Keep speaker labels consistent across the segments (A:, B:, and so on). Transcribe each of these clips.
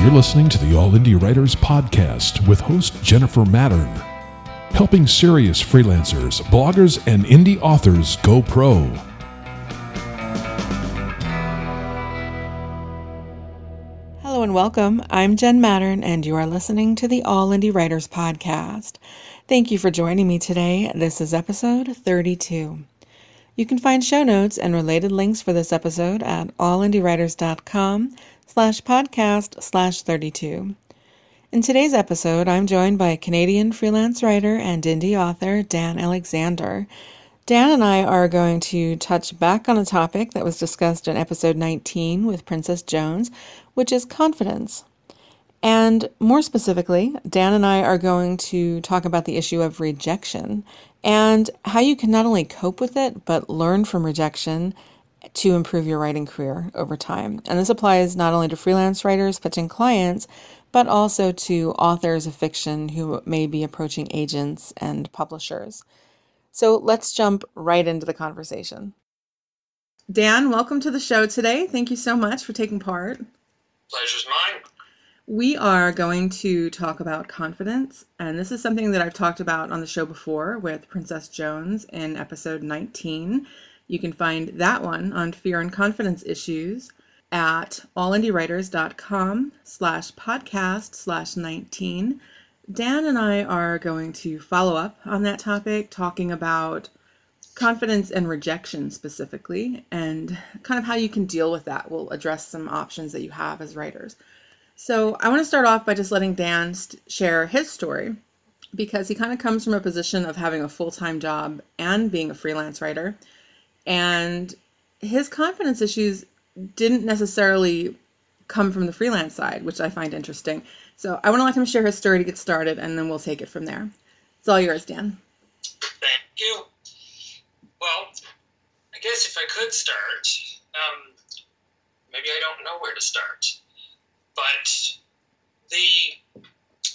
A: You're listening to the All Indie Writers Podcast with host Jennifer Mattern, helping serious freelancers, bloggers, and indie authors go pro.
B: Hello and welcome. I'm Jen Mattern, and you are listening to the All Indie Writers Podcast. Thank you for joining me today. This is episode 32. You can find show notes and related links for this episode at allindiewriters.com slash podcast slash 32. In today's episode, I'm joined by Canadian freelance writer and indie author Dann Alexander. Dann and I are going to touch back on a topic that was discussed in episode 19 with Princess Jones, which is confidence. And more specifically, Dann and I are going to talk about the issue of rejection and how you can not only cope with it, but learn from rejection to improve your writing career over time. And this applies not only to freelance writers pitching clients, but also to authors of fiction who may be approaching agents and publishers. So let's jump right into the conversation. Dann, welcome to the show today. Thank you so much for taking part.
C: Pleasure's mine.
B: We are going to talk about confidence, and this is something that I've talked about on the show before with Princess Jones in episode 19. You can find that one on fear and confidence issues at allindiewriters.com slash podcast slash 19. Dann and I are going to follow up on that topic, talking about confidence and rejection specifically, and kind of how you can deal with that. We'll address some options that you have as writers. So I want to start off by just letting Dann share his story because he kind of comes from a position of having a full time job and being a freelance writer. And his confidence issues didn't necessarily come from the freelance side, which I find interesting. So I want to let him share his story to get started and then we'll take it from there. It's all yours, Dann.
C: Thank you. Well, I guess if I could start, um, maybe I don't know where to start but the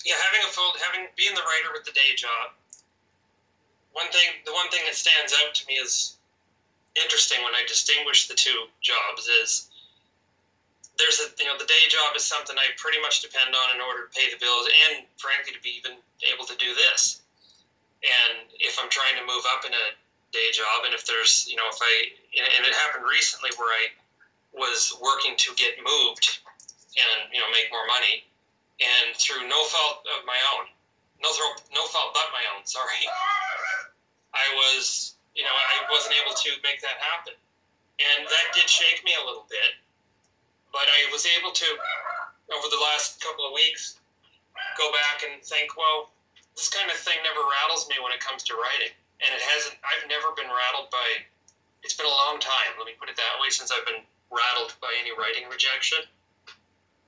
C: yeah having a full having being the writer with the day job one thing the one thing that stands out to me is interesting when i distinguish the two jobs is there's a you know the day job is something i pretty much depend on in order to pay the bills and frankly to be even able to do this and if i'm trying to move up in a day job and if there's you know if i and it happened recently where i was working to get moved and you know make more money. And through no fault of my own, no no fault but my own. Sorry, I was you know I wasn't able to make that happen, and that did shake me a little bit. But I was able to over the last couple of weeks go back and think, well, this kind of thing never rattles me when it comes to writing, and it hasn't. I've never been rattled by. It's been a long time. Let me put it that way since I've been rattled by any writing rejection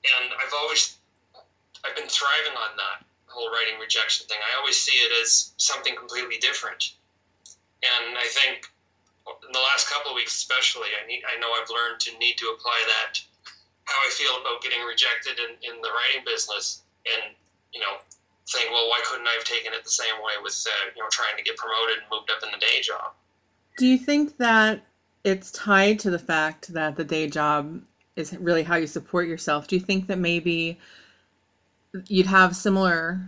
C: and I've always I've been thriving on that whole writing rejection thing. I always see it as something completely different, and I think in the last couple of weeks, especially, I need I know I've learned to need to apply that how I feel about getting rejected in, in the writing business, and you know, think, well, why couldn't I have taken it the same way with uh, you know trying to get promoted and moved up in the day job?
B: Do you think that it's tied to the fact that the day job is really how you support yourself. Do you think that maybe you'd have similar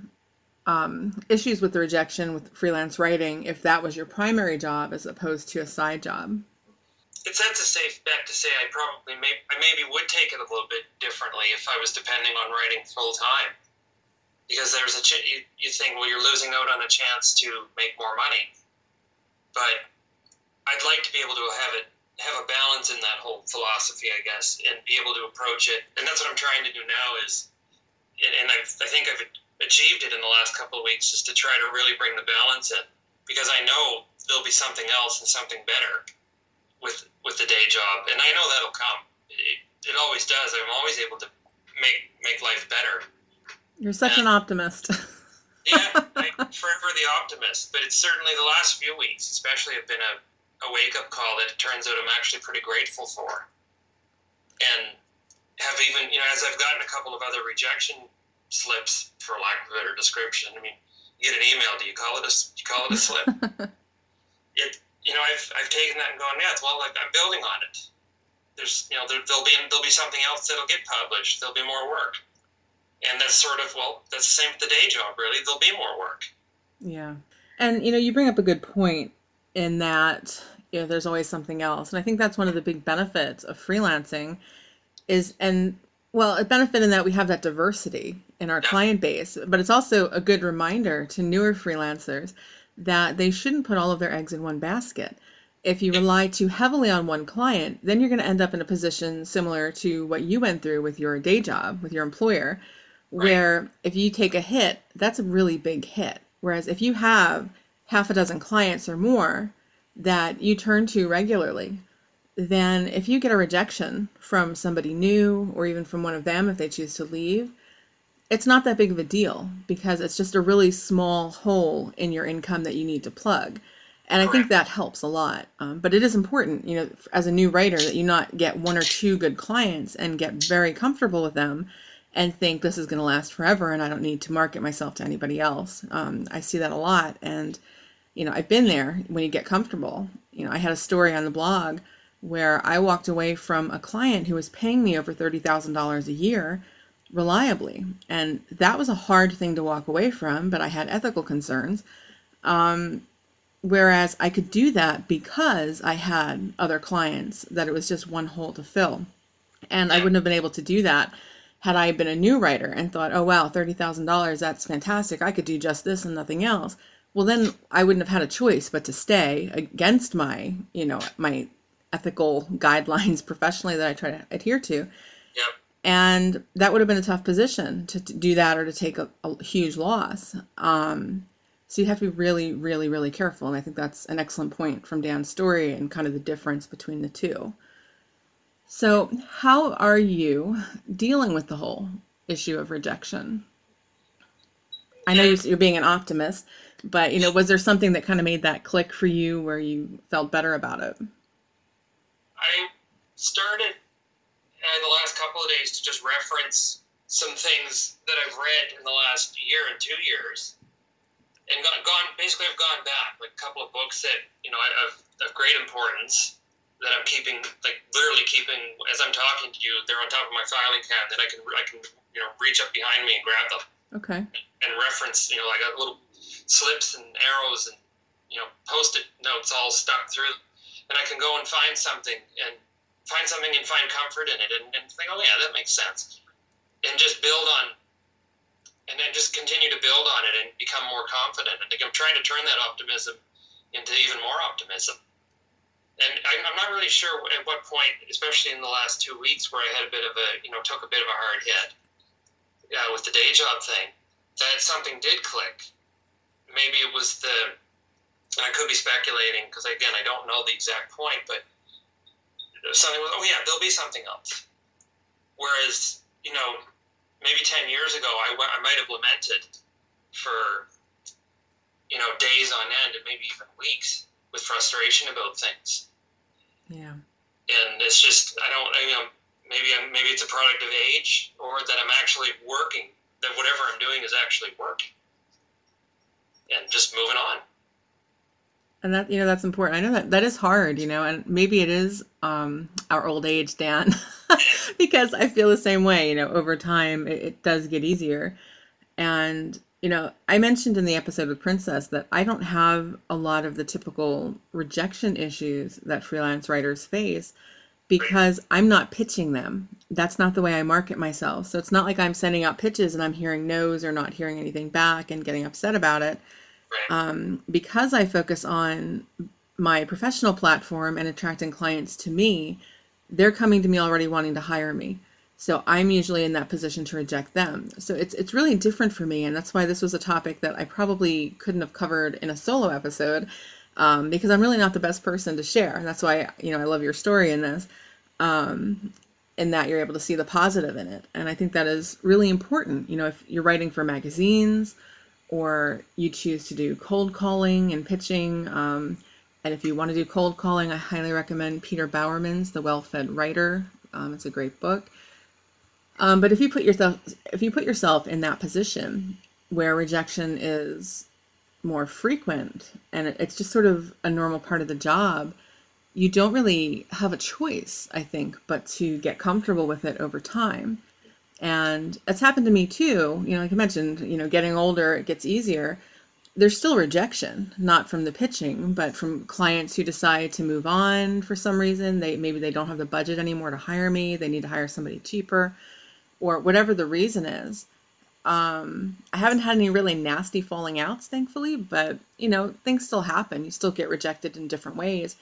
B: um, issues with the rejection with freelance writing if that was your primary job as opposed to a side job?
C: It's that's a safe bet to say I probably may I maybe would take it a little bit differently if I was depending on writing full time, because there's a ch- you, you think well you're losing out on a chance to make more money, but I'd like to be able to have it have a balance in that whole philosophy, I guess, and be able to approach it. And that's what I'm trying to do now is, and i I think I've achieved it in the last couple of weeks, is to try to really bring the balance in because I know there'll be something else and something better with with the day job, and I know that'll come. It, it always does. I'm always able to make make life better.
B: You're such and, an optimist.
C: yeah, I, forever the optimist. But it's certainly the last few weeks, especially, have been a a wake up call that it turns out I'm actually pretty grateful for. And have even, you know, as I've gotten a couple of other rejection slips, for lack of a better description, I mean, you get an email, do you call it a, you call it a slip? it, you know, I've, I've taken that and gone, yeah, well, like, I'm building on it. There's, you know, there, will be, there'll be something else that'll get published. There'll be more work. And that's sort of, well, that's the same with the day job, really. There'll be more work.
B: Yeah. And, you know, you bring up a good point in that, you know, there's always something else. And I think that's one of the big benefits of freelancing is, and well, a benefit in that we have that diversity in our client base, but it's also a good reminder to newer freelancers that they shouldn't put all of their eggs in one basket. If you rely too heavily on one client, then you're going to end up in a position similar to what you went through with your day job, with your employer, where if you take a hit, that's a really big hit. Whereas if you have half a dozen clients or more that you turn to regularly, then if you get a rejection from somebody new or even from one of them if they choose to leave, it's not that big of a deal because it's just a really small hole in your income that you need to plug. And I think that helps a lot. Um, but it is important, you know, as a new writer, that you not get one or two good clients and get very comfortable with them and think this is going to last forever and I don't need to market myself to anybody else. Um, I see that a lot. And, you know, I've been there when you get comfortable. You know, I had a story on the blog where I walked away from a client who was paying me over $30,000 a year reliably. And that was a hard thing to walk away from, but I had ethical concerns. Um, whereas I could do that because I had other clients that it was just one hole to fill. And I wouldn't have been able to do that had I been a new writer and thought, oh, wow, $30,000, that's fantastic. I could do just this and nothing else. Well, then I wouldn't have had a choice but to stay against my, you know, my ethical guidelines professionally that I try to adhere to.
C: Yep.
B: And that would have been a tough position to, to do that or to take a, a huge loss. Um, so you have to be really, really, really careful. And I think that's an excellent point from Dann's story and kind of the difference between the two. So, how are you dealing with the whole issue of rejection? I know you're being an optimist, but you know, was there something that kind of made that click for you where you felt better about it?
C: I started uh, the last couple of days to just reference some things that I've read in the last year and two years, and gone, gone basically I've gone back like a couple of books that you know of, of great importance that I'm keeping like literally keeping as I'm talking to you. They're on top of my filing cabinet. I can I can you know reach up behind me and grab them.
B: Okay.
C: And reference you know like a little slips and arrows and you know post-it notes all stuck through and I can go and find something and find something and find comfort in it and, and think, oh yeah, that makes sense, and just build on, and then just continue to build on it and become more confident. Think I'm trying to turn that optimism into even more optimism. And I, I'm not really sure at what point, especially in the last two weeks, where I had a bit of a, you know, took a bit of a hard hit uh, with the day job thing, that something did click. Maybe it was the and I could be speculating because again I don't know the exact point, but something was oh yeah there'll be something else. Whereas you know maybe ten years ago I, I might have lamented for you know days on end and maybe even weeks with frustration about things.
B: Yeah.
C: And it's just I don't I mean maybe I'm, maybe it's a product of age or that I'm actually working that whatever I'm doing is actually working and just moving on
B: and that you know that's important. I know that that is hard you know and maybe it is um our old age dann because i feel the same way you know over time it, it, does get easier. And you know i mentioned in the episode with princess that i don't have a lot of the typical rejection issues that freelance writers face because i'm not pitching them. That's not the way i market myself. So it's not like i'm sending out pitches and i'm hearing no's or not hearing anything back and getting upset about it um, because I focus on my professional platform and attracting clients to me, they're coming to me already wanting to hire me. So I'm usually in that position to reject them. So it's it's really different for me, and that's why this was a topic that I probably couldn't have covered in a solo episode, um, because I'm really not the best person to share. And that's why you know I love your story in this, um, in that you're able to see the positive in it, and I think that is really important. You know, if you're writing for magazines or you choose to do cold calling and pitching. Um, and if you want to do cold calling, I highly recommend Peter Bowerman's The Well-Fed Writer. Um, it's a great book. Um, but if you put yourself if you put yourself in that position where rejection is more frequent and it's just sort of a normal part of the job, you don't really have a choice, I think, but to get comfortable with it over time And it's happened to me too. You know, like I mentioned, you know, getting older, it gets easier. There's still rejection, not from the pitching, but from clients who decide to move on for some reason. They maybe they don't have the budget anymore to hire me. They need to hire somebody cheaper, or whatever the reason is. Um, I haven't had any really nasty falling outs, thankfully, but you know, things still happen. You still get rejected in different ways.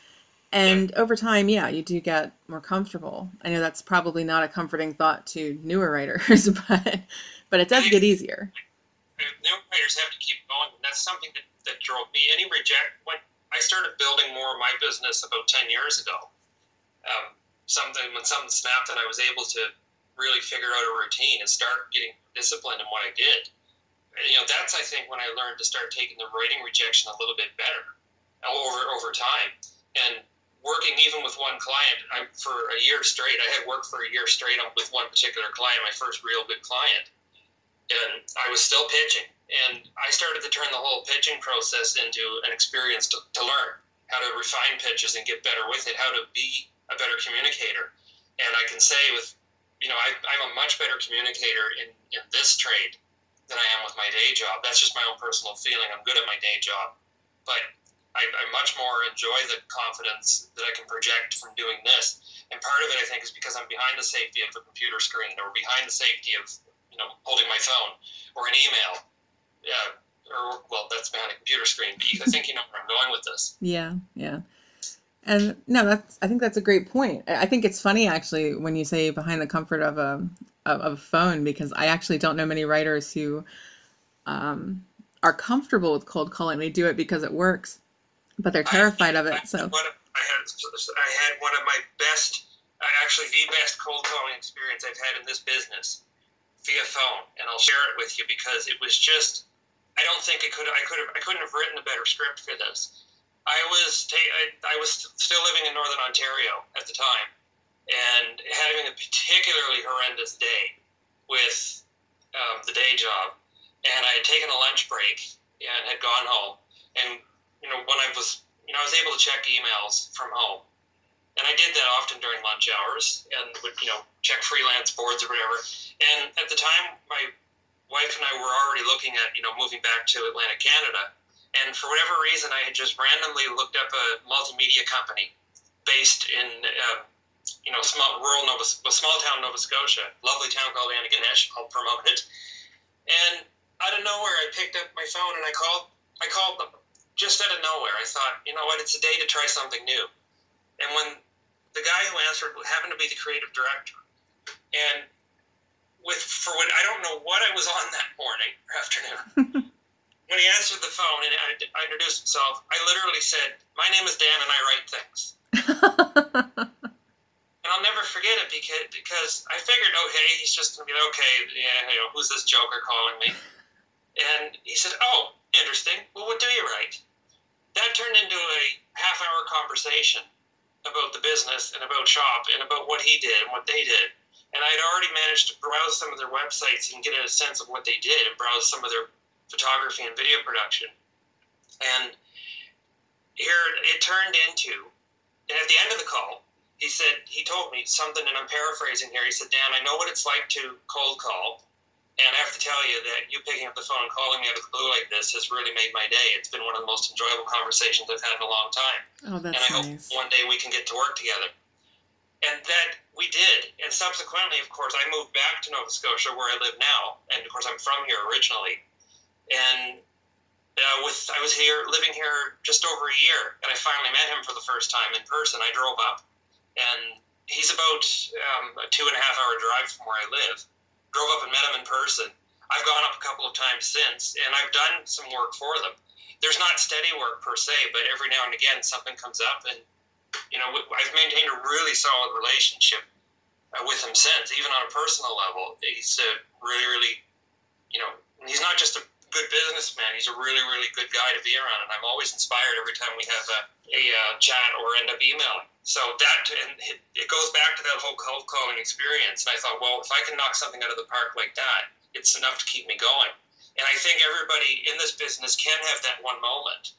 B: And over time, yeah, you do get more comfortable. I know that's probably not a comforting thought to newer writers, but but it does get easier.
C: New writers have to keep going. That's something that, that drove me. Any reject when I started building more of my business about ten years ago. Um, something when something snapped and I was able to really figure out a routine and start getting disciplined in what I did. You know, that's I think when I learned to start taking the writing rejection a little bit better over over time. And working even with one client I, for a year straight. I had worked for a year straight with one particular client, my first real good client, and I was still pitching. And I started to turn the whole pitching process into an experience to, to learn how to refine pitches and get better with it, how to be a better communicator. And I can say with, you know, I, I'm a much better communicator in, in this trade than I am with my day job. That's just my own personal feeling. I'm good at my day job. But I, I much more enjoy the confidence that I can project from doing this. And part of it, I think, is because I'm behind the safety of a computer screen or behind the safety of, you know, holding my phone or an email. Yeah. Or, well, that's behind a computer screen. But I think you know where I'm going with this.
B: Yeah. Yeah. And no, that's. I think that's a great point. I think it's funny actually when you say behind the comfort of a of, of a phone because I actually don't know many writers who um, are comfortable with cold calling. They do it because it works but they're terrified I, of it. So
C: one of, I had I had one of my best, actually the best cold calling experience I've had in this business via phone, and I'll share it with you because it was just. I don't think I could. I could have. I couldn't have written a better script for this. I was. Ta- I, I was still living in Northern Ontario at the time, and having a particularly horrendous day with um, the day job, and I had taken a lunch break and had gone home and you know, when I was, you know, I was able to check emails from home. And I did that often during lunch hours and would, you know, check freelance boards or whatever. And at the time, my wife and I were already looking at, you know, moving back to Atlantic, Canada. And for whatever reason, I had just randomly looked up a multimedia company based in, uh, you know, small rural Nova, small town Nova Scotia, lovely town called Antigonish. I'll promote it. And out of nowhere, I picked up my phone and I called. I called them, just out of nowhere, I thought, you know what, it's a day to try something new. And when the guy who answered happened to be the creative director, and with for what I don't know what I was on that morning or afternoon. when he answered the phone and I, I introduced himself, I literally said, "My name is Dann, and I write things." and I'll never forget it because because I figured, oh, okay, he's just gonna be like, okay. Yeah, you know, who's this joker calling me? And he said, "Oh, interesting. Well, what do you write?" That turned into a half hour conversation about the business and about shop and about what he did and what they did. And I had already managed to browse some of their websites and get a sense of what they did and browse some of their photography and video production. And here it turned into, and at the end of the call, he said, he told me something, and I'm paraphrasing here. He said, Dann, I know what it's like to cold call. And I have to tell you that you picking up the phone and calling me out of the blue like this has really made my day. It's been one of the most enjoyable conversations I've had in a long time.
B: Oh, that's
C: and I
B: nice.
C: hope one day we can get to work together. And that we did. And subsequently, of course, I moved back to Nova Scotia where I live now. And of course, I'm from here originally. And uh, with I was here living here just over a year, and I finally met him for the first time in person. I drove up, and he's about um, a two and a half hour drive from where I live drove up and met them in person. I've gone up a couple of times since, and I've done some work for them. There's not steady work per se, but every now and again something comes up, and you know I've maintained a really solid relationship uh, with him since, even on a personal level. He's a really, really, you know, he's not just a good businessman. He's a really, really good guy to be around, and I'm always inspired every time we have a, a uh, chat or end up emailing. So that and it goes back to that whole cold calling experience. And I thought, well, if I can knock something out of the park like that, it's enough to keep me going. And I think everybody in this business can have that one moment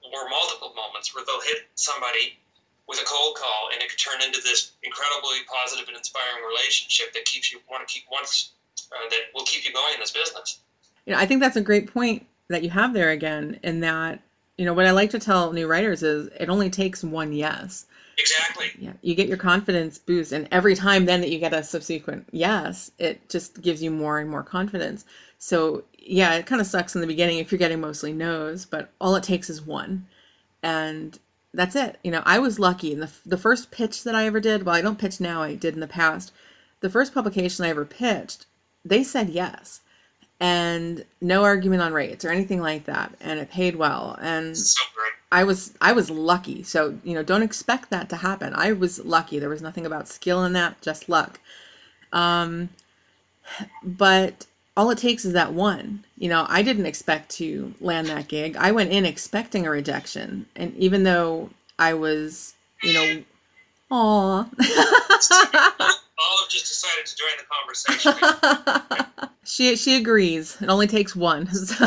C: or multiple moments where they'll hit somebody with a cold call, and it could turn into this incredibly positive and inspiring relationship that keeps you want to keep once uh, that will keep you going in this business.
B: You know, I think that's a great point that you have there again. In that, you know, what I like to tell new writers is it only takes one yes.
C: Exactly.
B: Yeah, you get your confidence boost, and every time then that you get a subsequent yes, it just gives you more and more confidence. So yeah, it kind of sucks in the beginning if you're getting mostly no's, but all it takes is one, and that's it. You know, I was lucky. In the the first pitch that I ever did, well, I don't pitch now. I did in the past. The first publication I ever pitched, they said yes, and no argument on rates or anything like that, and it paid well. And
C: So.
B: I was I was lucky. So, you know, don't expect that to happen. I was lucky. There was nothing about skill in that, just luck. Um but all it takes is that one. You know, I didn't expect to land that gig. I went in expecting a rejection. And even though I was, you know, aw.
C: Olive just decided to join the conversation.
B: she she agrees. It only takes one, so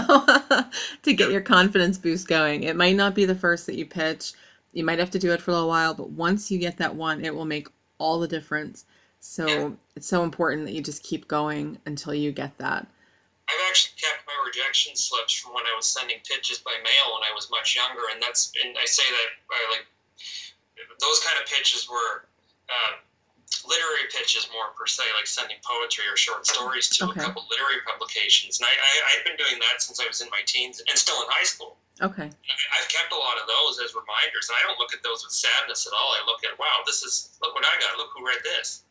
B: to get your confidence boost going. It might not be the first that you pitch. You might have to do it for a little while, but once you get that one, it will make all the difference. So
C: Yeah.
B: it's so important that you just keep going until you get that.
C: I've actually kept my rejection slips from when I was sending pitches by mail when I was much younger, and that's and I say that like those kind of pitches were uh, literary pitches more per se, like sending poetry or short stories to
B: Okay.
C: a couple literary publications, and I, I I've been doing that since I was in my teens and still in high school.
B: Okay.
C: I've kept a lot of those as reminders, and I don't look at those with sadness at all. I look at wow, this is look what I got. Look who read this,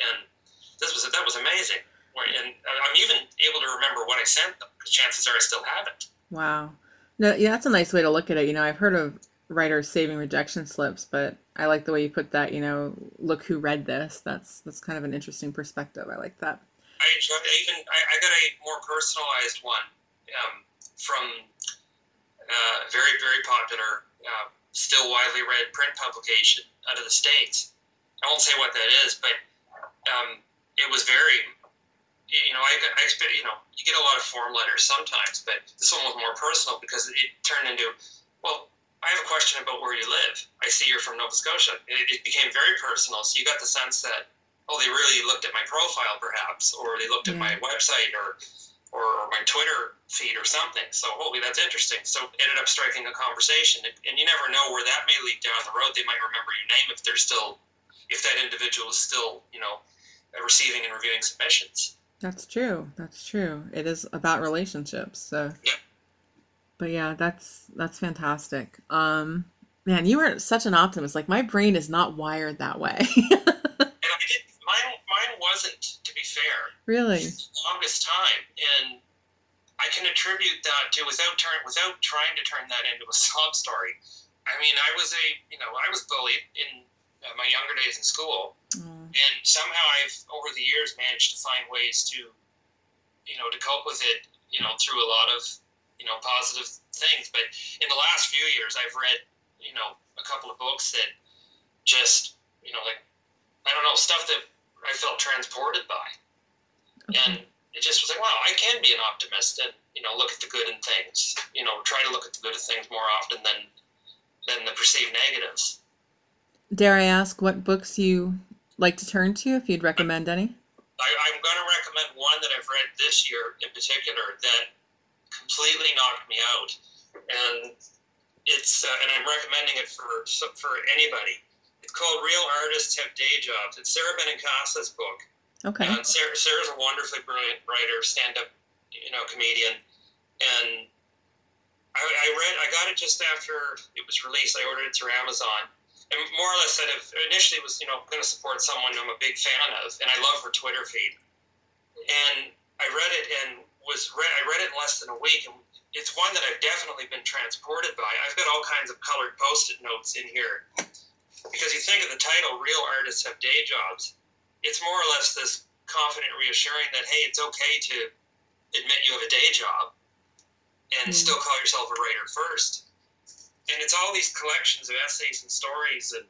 C: and this was that was amazing. And I'm even able to remember what I sent them because chances are I still have it.
B: Wow. No, yeah, that's a nice way to look at it. You know, I've heard of writers saving rejection slips, but I like the way you put that. You know, look who read this. That's that's kind of an interesting perspective. I like that.
C: I even I, I got a more personalized one um, from uh, very very popular, uh, still widely read print publication out of the states. I won't say what that is, but um, it was very. You know, I, I expect you know you get a lot of form letters sometimes, but this one was more personal because it turned into, well, I have a question about where you live. I see you're from Nova Scotia. It, it became very personal, so you got the sense that oh, they really looked at my profile perhaps, or they looked at my mm. website or or my Twitter feed or something. So oh, holy, that's interesting. So ended up striking a conversation, and, you never know where that may lead down the road. They might remember your name if they're still, if that individual is still, you know, receiving and reviewing submissions.
B: That's true. That's true. It is about relationships. So,
C: Yeah.
B: But yeah, that's that's fantastic. Um, man, you are such an optimist. Like my brain is not wired that way.
C: And I did mine. Mine wasn't, to be fair.
B: really.
C: the longest time, and I can attribute that to without turn without trying to turn that into a sob story. I mean, I was a you know I was bullied in uh, my younger days in school,
B: Mm,
C: and somehow I've over the years managed to find ways to you know to cope with it you know through a lot of you know positive things. But in the last few years, I've read you know a couple of books that just you know like I don't know stuff that I felt transported by and it just was like, wow, I can be an optimist and you know look at the good in things. You know, try to look at the good in things more often than than the perceived negatives.
B: Dare I ask what books you like to turn to if you'd recommend any?
C: I, I'm going to recommend one that I've read this year in particular that completely knocked me out, and it's uh, and I'm recommending it for for anybody. It's called Real Artists Have Day Jobs. It's Sara Benincasa's book.
B: Okay.
C: And Sarah, Sara's a wonderfully brilliant writer, stand-up, you know, comedian, and I, I read, I got it just after it was released. I ordered it through Amazon, and more or less, said if initially was you know going to support someone I'm a big fan of, and I love her Twitter feed, and I read it and was read, I read it in less than a week, and it's one that I've definitely been transported by. I've got all kinds of colored post-it notes in here because you think of the title, "Real Artists Have Day Jobs." It's more or less this confident reassuring that hey, it's okay to admit you have a day job and
B: Mm.
C: still call yourself a writer first. And it's all these collections of essays and stories and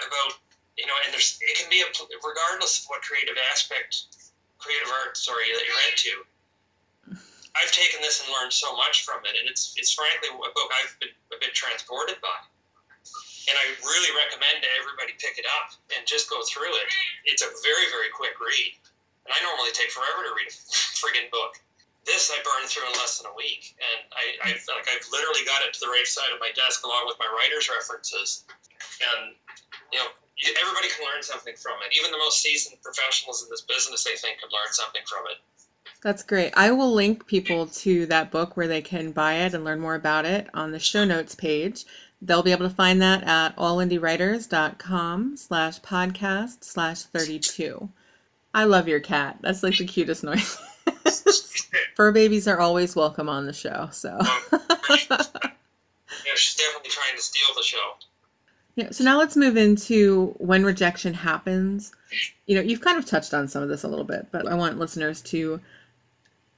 C: about you know, and there's it can be a regardless of what creative aspect, creative art, sorry, that you're into. I've taken this and learned so much from it, and it's it's frankly a book I've been a bit transported by. and I really recommend to everybody pick it up and just go through it. It's a very, very quick read. And I normally take forever to read a friggin' book. This I burned through in less than a week, and I, I like I've literally got it to the right side of my desk along with my writer's references. And you know, everybody can learn something from it. Even the most seasoned professionals in this business, I think, can learn something from it.
B: That's great. I will link people to that book where they can buy it and learn more about it on the show notes page. They'll be able to find that at allindiewriters.com slash podcast slash 32. I love your cat. That's like the cutest noise. Fur babies are always welcome on the show, so.
C: yeah, she's definitely trying to steal the show.
B: Yeah, so now let's move into when rejection happens. You know, you've kind of touched on some of this a little bit, but I want listeners to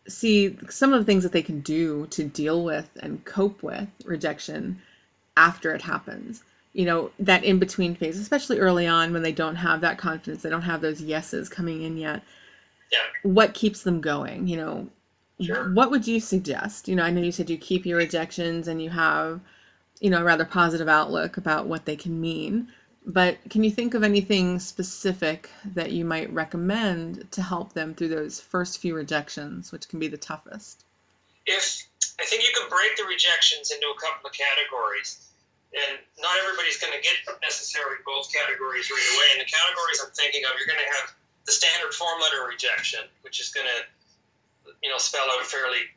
B: see some of the things that they can do to deal with and cope with rejection after it happens. You know, that in between phase, especially early on when they don't have that confidence, they don't have those yeses coming in yet.
C: Yeah.
B: What keeps them going? You know,
C: Sure.
B: what would you suggest? You know, I know you said you keep your rejections and you have, you know, a rather positive outlook about what they can mean. But can you think of anything specific that you might recommend to help them through those first few rejections, which can be the toughest?
C: if I think you can break the rejections into a couple of categories, and not everybody's going to get necessarily both categories right away. And the categories I'm thinking of, you're going to have the standard form letter rejection, which is going to, you know, spell out fairly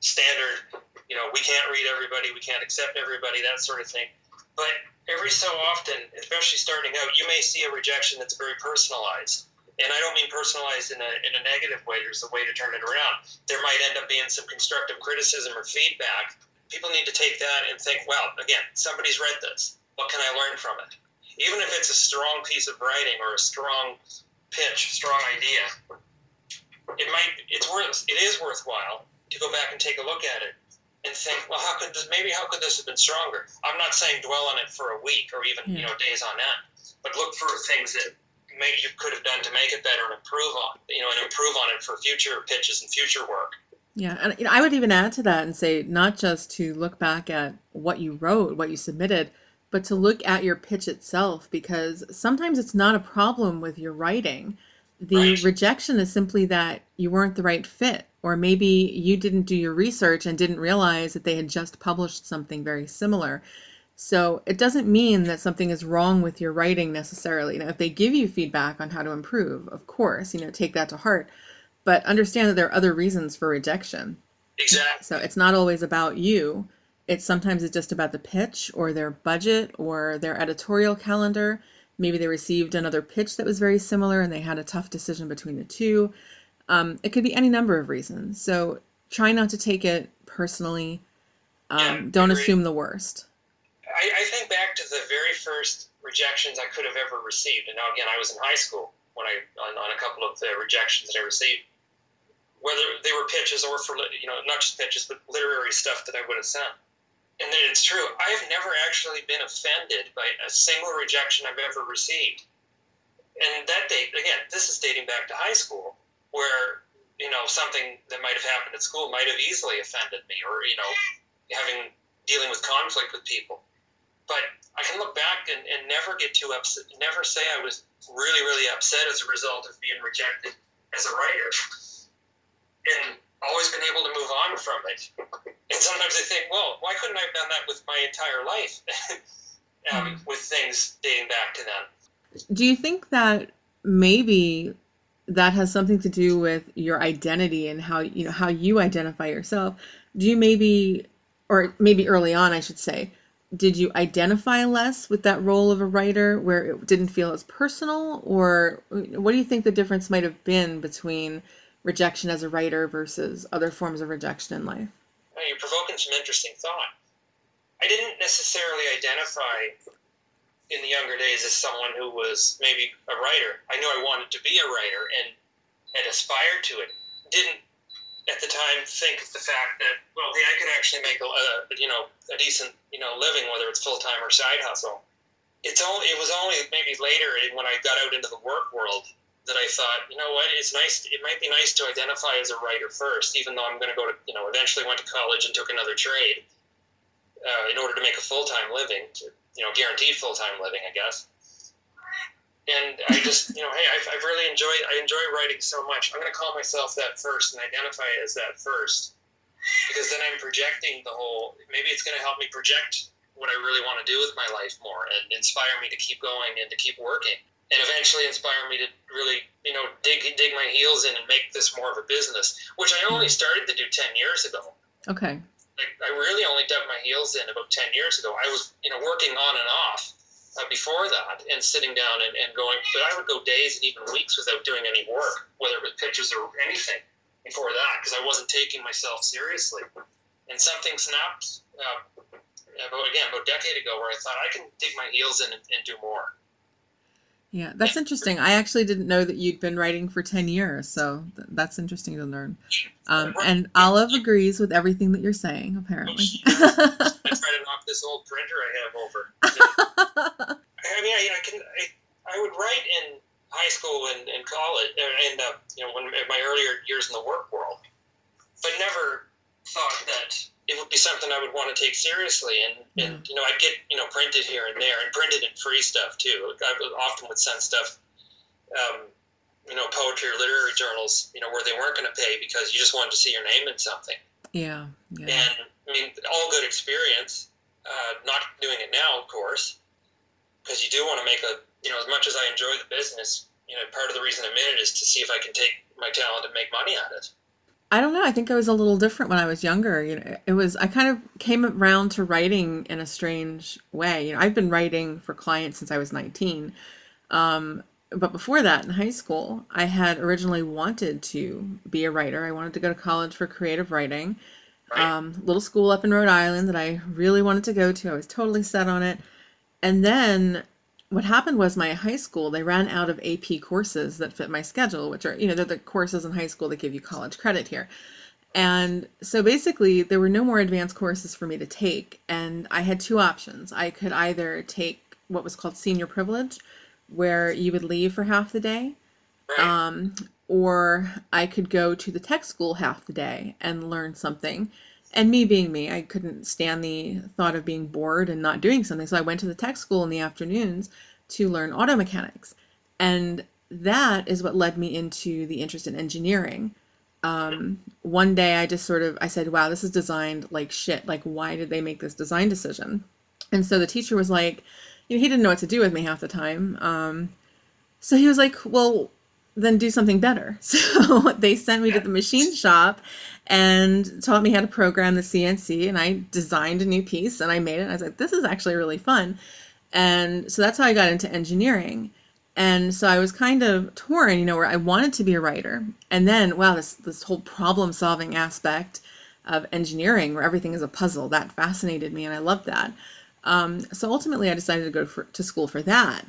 C: standard, you know, we can't read everybody, we can't accept everybody, that sort of thing. But every so often, especially starting out, you may see a rejection that's very personalized and I don't mean personalized in a, in a negative way. There's a way to turn it around. There might end up being some constructive criticism or feedback. People need to take that and think, well, again, somebody's read this. What can I learn from it? Even if it's a strong piece of writing or a strong pitch, strong idea, it might it's worth it is worthwhile to go back and take a look at it and think, well, how could this maybe how could this have been stronger? I'm not saying dwell on it for a week or even you know days on end, but look for things that maybe you could have done to make it better and improve on you know and improve on it for future pitches and future work
B: Yeah, and you know, I would even add to that and say not just to look back at what you wrote, what you submitted, but to look at your pitch itself because sometimes it's not a problem with your writing. The
C: Right.
B: rejection is simply that you weren't the right fit, or maybe you didn't do your research and didn't realize that they had just published something very similar. So it doesn't mean that something is wrong with your writing necessarily. Now, if they give you feedback on how to improve, of course, you know, take that to heart, but understand that there are other reasons for rejection.
C: exactly
B: So it's not always about you. It's sometimes it's just about the pitch or their budget or their editorial calendar. Maybe they received another pitch that was very similar and they had a tough decision between the two. Um, it could be any number of reasons. So try not to take it personally. Um,
C: Yeah,
B: don't assume the worst.
C: I, I think back to the very first rejections I could have ever received, and now again, I was in high school when I on, on a couple of the rejections that I received, whether they were pitches or for you know not just pitches but literary stuff that I would have sent. And it's true, I have never actually been offended by a single rejection I've ever received. And that date again, this is dating back to high school, where you know something that might have happened at school might have easily offended me, or you know having dealing with conflict with people but I can look back and, and never get too upset, never say I was really, really upset as a result of being rejected as a writer. And always been able to move on from it. And sometimes I think, well, why couldn't I have done that with my entire life? um, with things dating back to then.
B: Do you think that maybe that has something to do with your identity and how you know how you identify yourself? Do you maybe or maybe early on I should say, did you identify less with that role of a writer where it didn't feel as personal or what do you think the difference might have been between rejection as a writer versus other forms of rejection in life?
C: Now, you're provoking some interesting thought. I didn't necessarily identify in the younger days as someone who was maybe a writer. I knew I wanted to be a writer and had aspired to it. Didn't at the time think of the fact that well, hey, I could actually make a, a you know a decent you know living, whether it's full time or side hustle. It's only it was only maybe later when I got out into the work world that I thought, you know what, it's nice. It might be nice to identify as a writer first, even though I'm going to go to you know eventually went to college and took another trade uh, in order to make a full time living. You know, guaranteed full time living, I guess. And I just, you know, hey, I've, I've really enjoyed, I enjoy writing so much. I'm going to call myself that first and identify as that first because then I'm projecting the whole, maybe it's going to help me project what I really want to do with my life more and inspire me to keep going and to keep working and eventually inspire me to really, you know, dig dig my heels in and make this more of a business, which I only started to do ten years ago.
B: Okay.
C: Like, I really only dug my heels in about ten years ago. I was, you know, working on and off uh, before that and sitting down and, and going, but I would go days and even weeks without doing any work, whether it was pictures or anything before that, because I wasn't taking myself seriously. And something snapped uh, about again about a decade ago where I thought I can dig my heels in and, and do more.
B: Yeah, that's interesting. I actually didn't know that you'd been writing for 10 years, so th- that's interesting to learn. Um, and Olive agrees with everything that you're saying, apparently.
C: I try to knock this old printer I have over. I mean, I, I can. I, I would write in high school and, and college, and uh, you know, when in my earlier years in the work world, but never thought that it would be something I would want to take seriously. And, and you know, I'd get you know printed here and there, and printed and free stuff too. I often would send stuff, um, you know, poetry or literary journals, you know, where they weren't going to pay because you just wanted to see your name in something.
B: Yeah, yeah.
C: And I mean, all good experience. Uh, not doing it now, of course, because you do want to make a you know, as much as I enjoy the business, you know, part of the reason I'm in it is to see if I can take my talent and make money at it.
B: I don't know. I think I was a little different when I was younger. You know, it was I kind of came around to writing in a strange way. You know, I've been writing for clients since I was 19. Um, but before that, in high school, I had originally wanted to be a writer. I wanted to go to college for creative writing. Um, little school up in Rhode Island that I really wanted to go to. I was totally set on it. And then what happened was my high school they ran out of ap courses that fit my schedule which are you know they're the courses in high school that give you college credit here. And so basically there were no more advanced courses for me to take and i had two options. I could either take what was called senior privilege where you would leave for half the day um, or i could go to the tech school half the day and learn something and me being me, I couldn't stand the thought of being bored and not doing something. So I went to the tech school in the afternoons to learn auto mechanics. And that is what led me into the interest in engineering. Um, one day I just sort of I said, "Wow, this is designed like shit. Like why did they make this design decision?" And so the teacher was like, you know, he didn't know what to do with me half the time. Um, so he was like, "Well, then do something better." So they sent me to the machine shop and taught me how to program the CNC. And I designed a new piece and I made it. I was like, this is actually really fun. And so that's how I got into engineering. And so I was kind of torn, you know, where I wanted to be a writer. And then, wow, this, this whole problem solving aspect of engineering where everything is a puzzle, that fascinated me and I loved that. Um, so ultimately, I decided to go for, to school for that.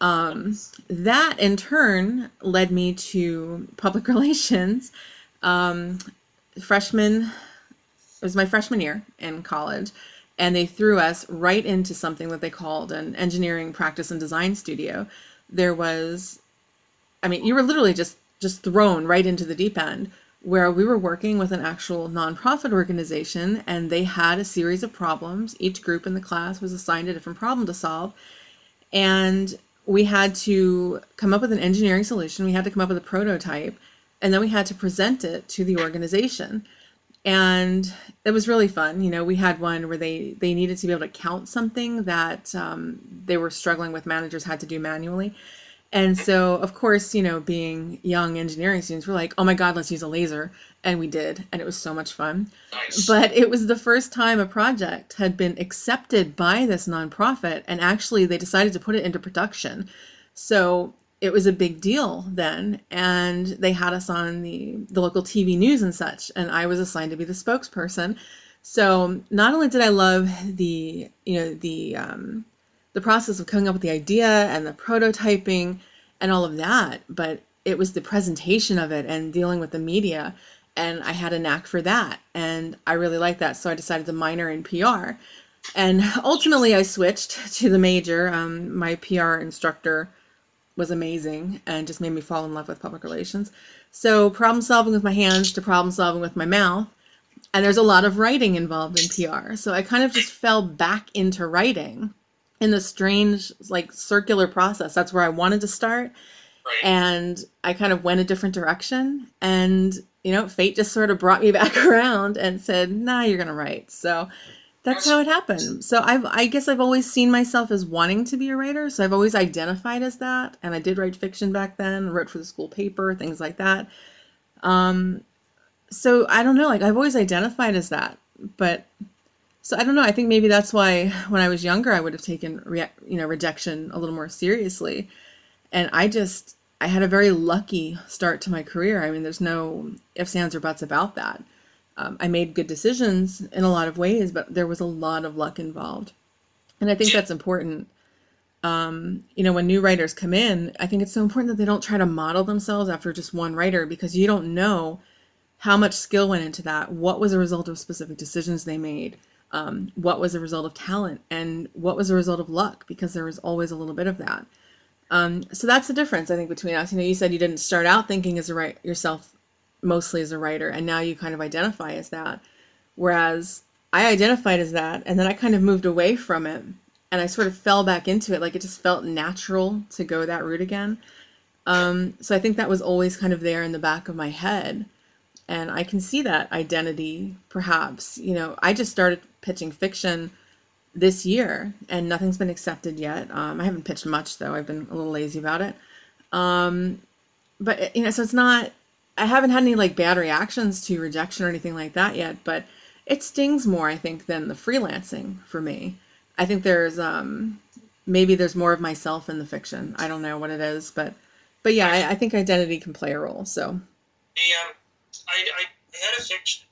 B: Um, that in turn led me to public relations. Um, freshman, it was my freshman year in college, and they threw us right into something that they called an engineering practice and design studio. There was, I mean, you were literally just just thrown right into the deep end where we were working with an actual nonprofit organization and they had a series of problems. Each group in the class was assigned a different problem to solve. And we had to come up with an engineering solution. We had to come up with a prototype and then we had to present it to the organization. And it was really fun you know we had one where they they needed to be able to count something that um, they were struggling with managers had to do manually. And so of course you know being young engineering students we're like oh my god let's use a laser. And we did and it was so much fun.
C: Nice.
B: but it was the first time a project had been accepted by this nonprofit and actually they decided to put it into production. So it was a big deal then and they had us on the the local TV news and such and I was assigned to be the spokesperson. So not only did I love the you know the um, the process of coming up with the idea and the prototyping and all of that but it was the presentation of it and dealing with the media and I had a knack for that and I really liked that so I decided to minor in PR and ultimately I switched to the major. Um, my PR instructor was amazing and just made me fall in love with public relations. So, problem solving with my hands to problem solving with my mouth. And there's a lot of writing involved in PR. So, I kind of just fell back into writing. in the strange like circular process. That's where I wanted to start.
C: Right.
B: And I kind of went a different direction. And, you know, fate just sort of brought me back around and said, nah, you're going to write. So that's how it happened. So I've, I guess I've always seen myself as wanting to be a writer. So I've always identified as that. And I did write fiction back then, wrote for the school paper, things like that. Um, so I don't know, like I've always identified as that. But so I don't know. I think maybe that's why when I was younger, I would have taken rea- you know rejection a little more seriously. And I just I had a very lucky start to my career. I mean, there's no ifs, ands, or buts about that. Um, I made good decisions in a lot of ways, but there was a lot of luck involved, and I think that's important. Um, you know, when new writers come in, I think it's so important that they don't try to model themselves after just one writer because you don't know how much skill went into that. What was a result of specific decisions they made? um, what was a result of talent and what was a result of luck because there was always a little bit of that um, so that's the difference i think between us you know you said you didn't start out thinking as a writer yourself mostly as a writer and now you kind of identify as that whereas i identified as that and then i kind of moved away from it and i sort of fell back into it like it just felt natural to go that route again um, so i think that was always kind of there in the back of my head and I can see that identity perhaps. You know, I just started pitching fiction this year and nothing's been accepted yet. Um, I haven't pitched much though. I've been a little lazy about it. Um, but you know, so it's not. I haven't had any like bad reactions to rejection or anything like that yet. But it stings more, I think, than the freelancing for me. I think there's um, maybe there's more of myself in the fiction. I don't know what it is, but but yeah, I, I think identity can play a role. So.
C: The um, I, I had a fiction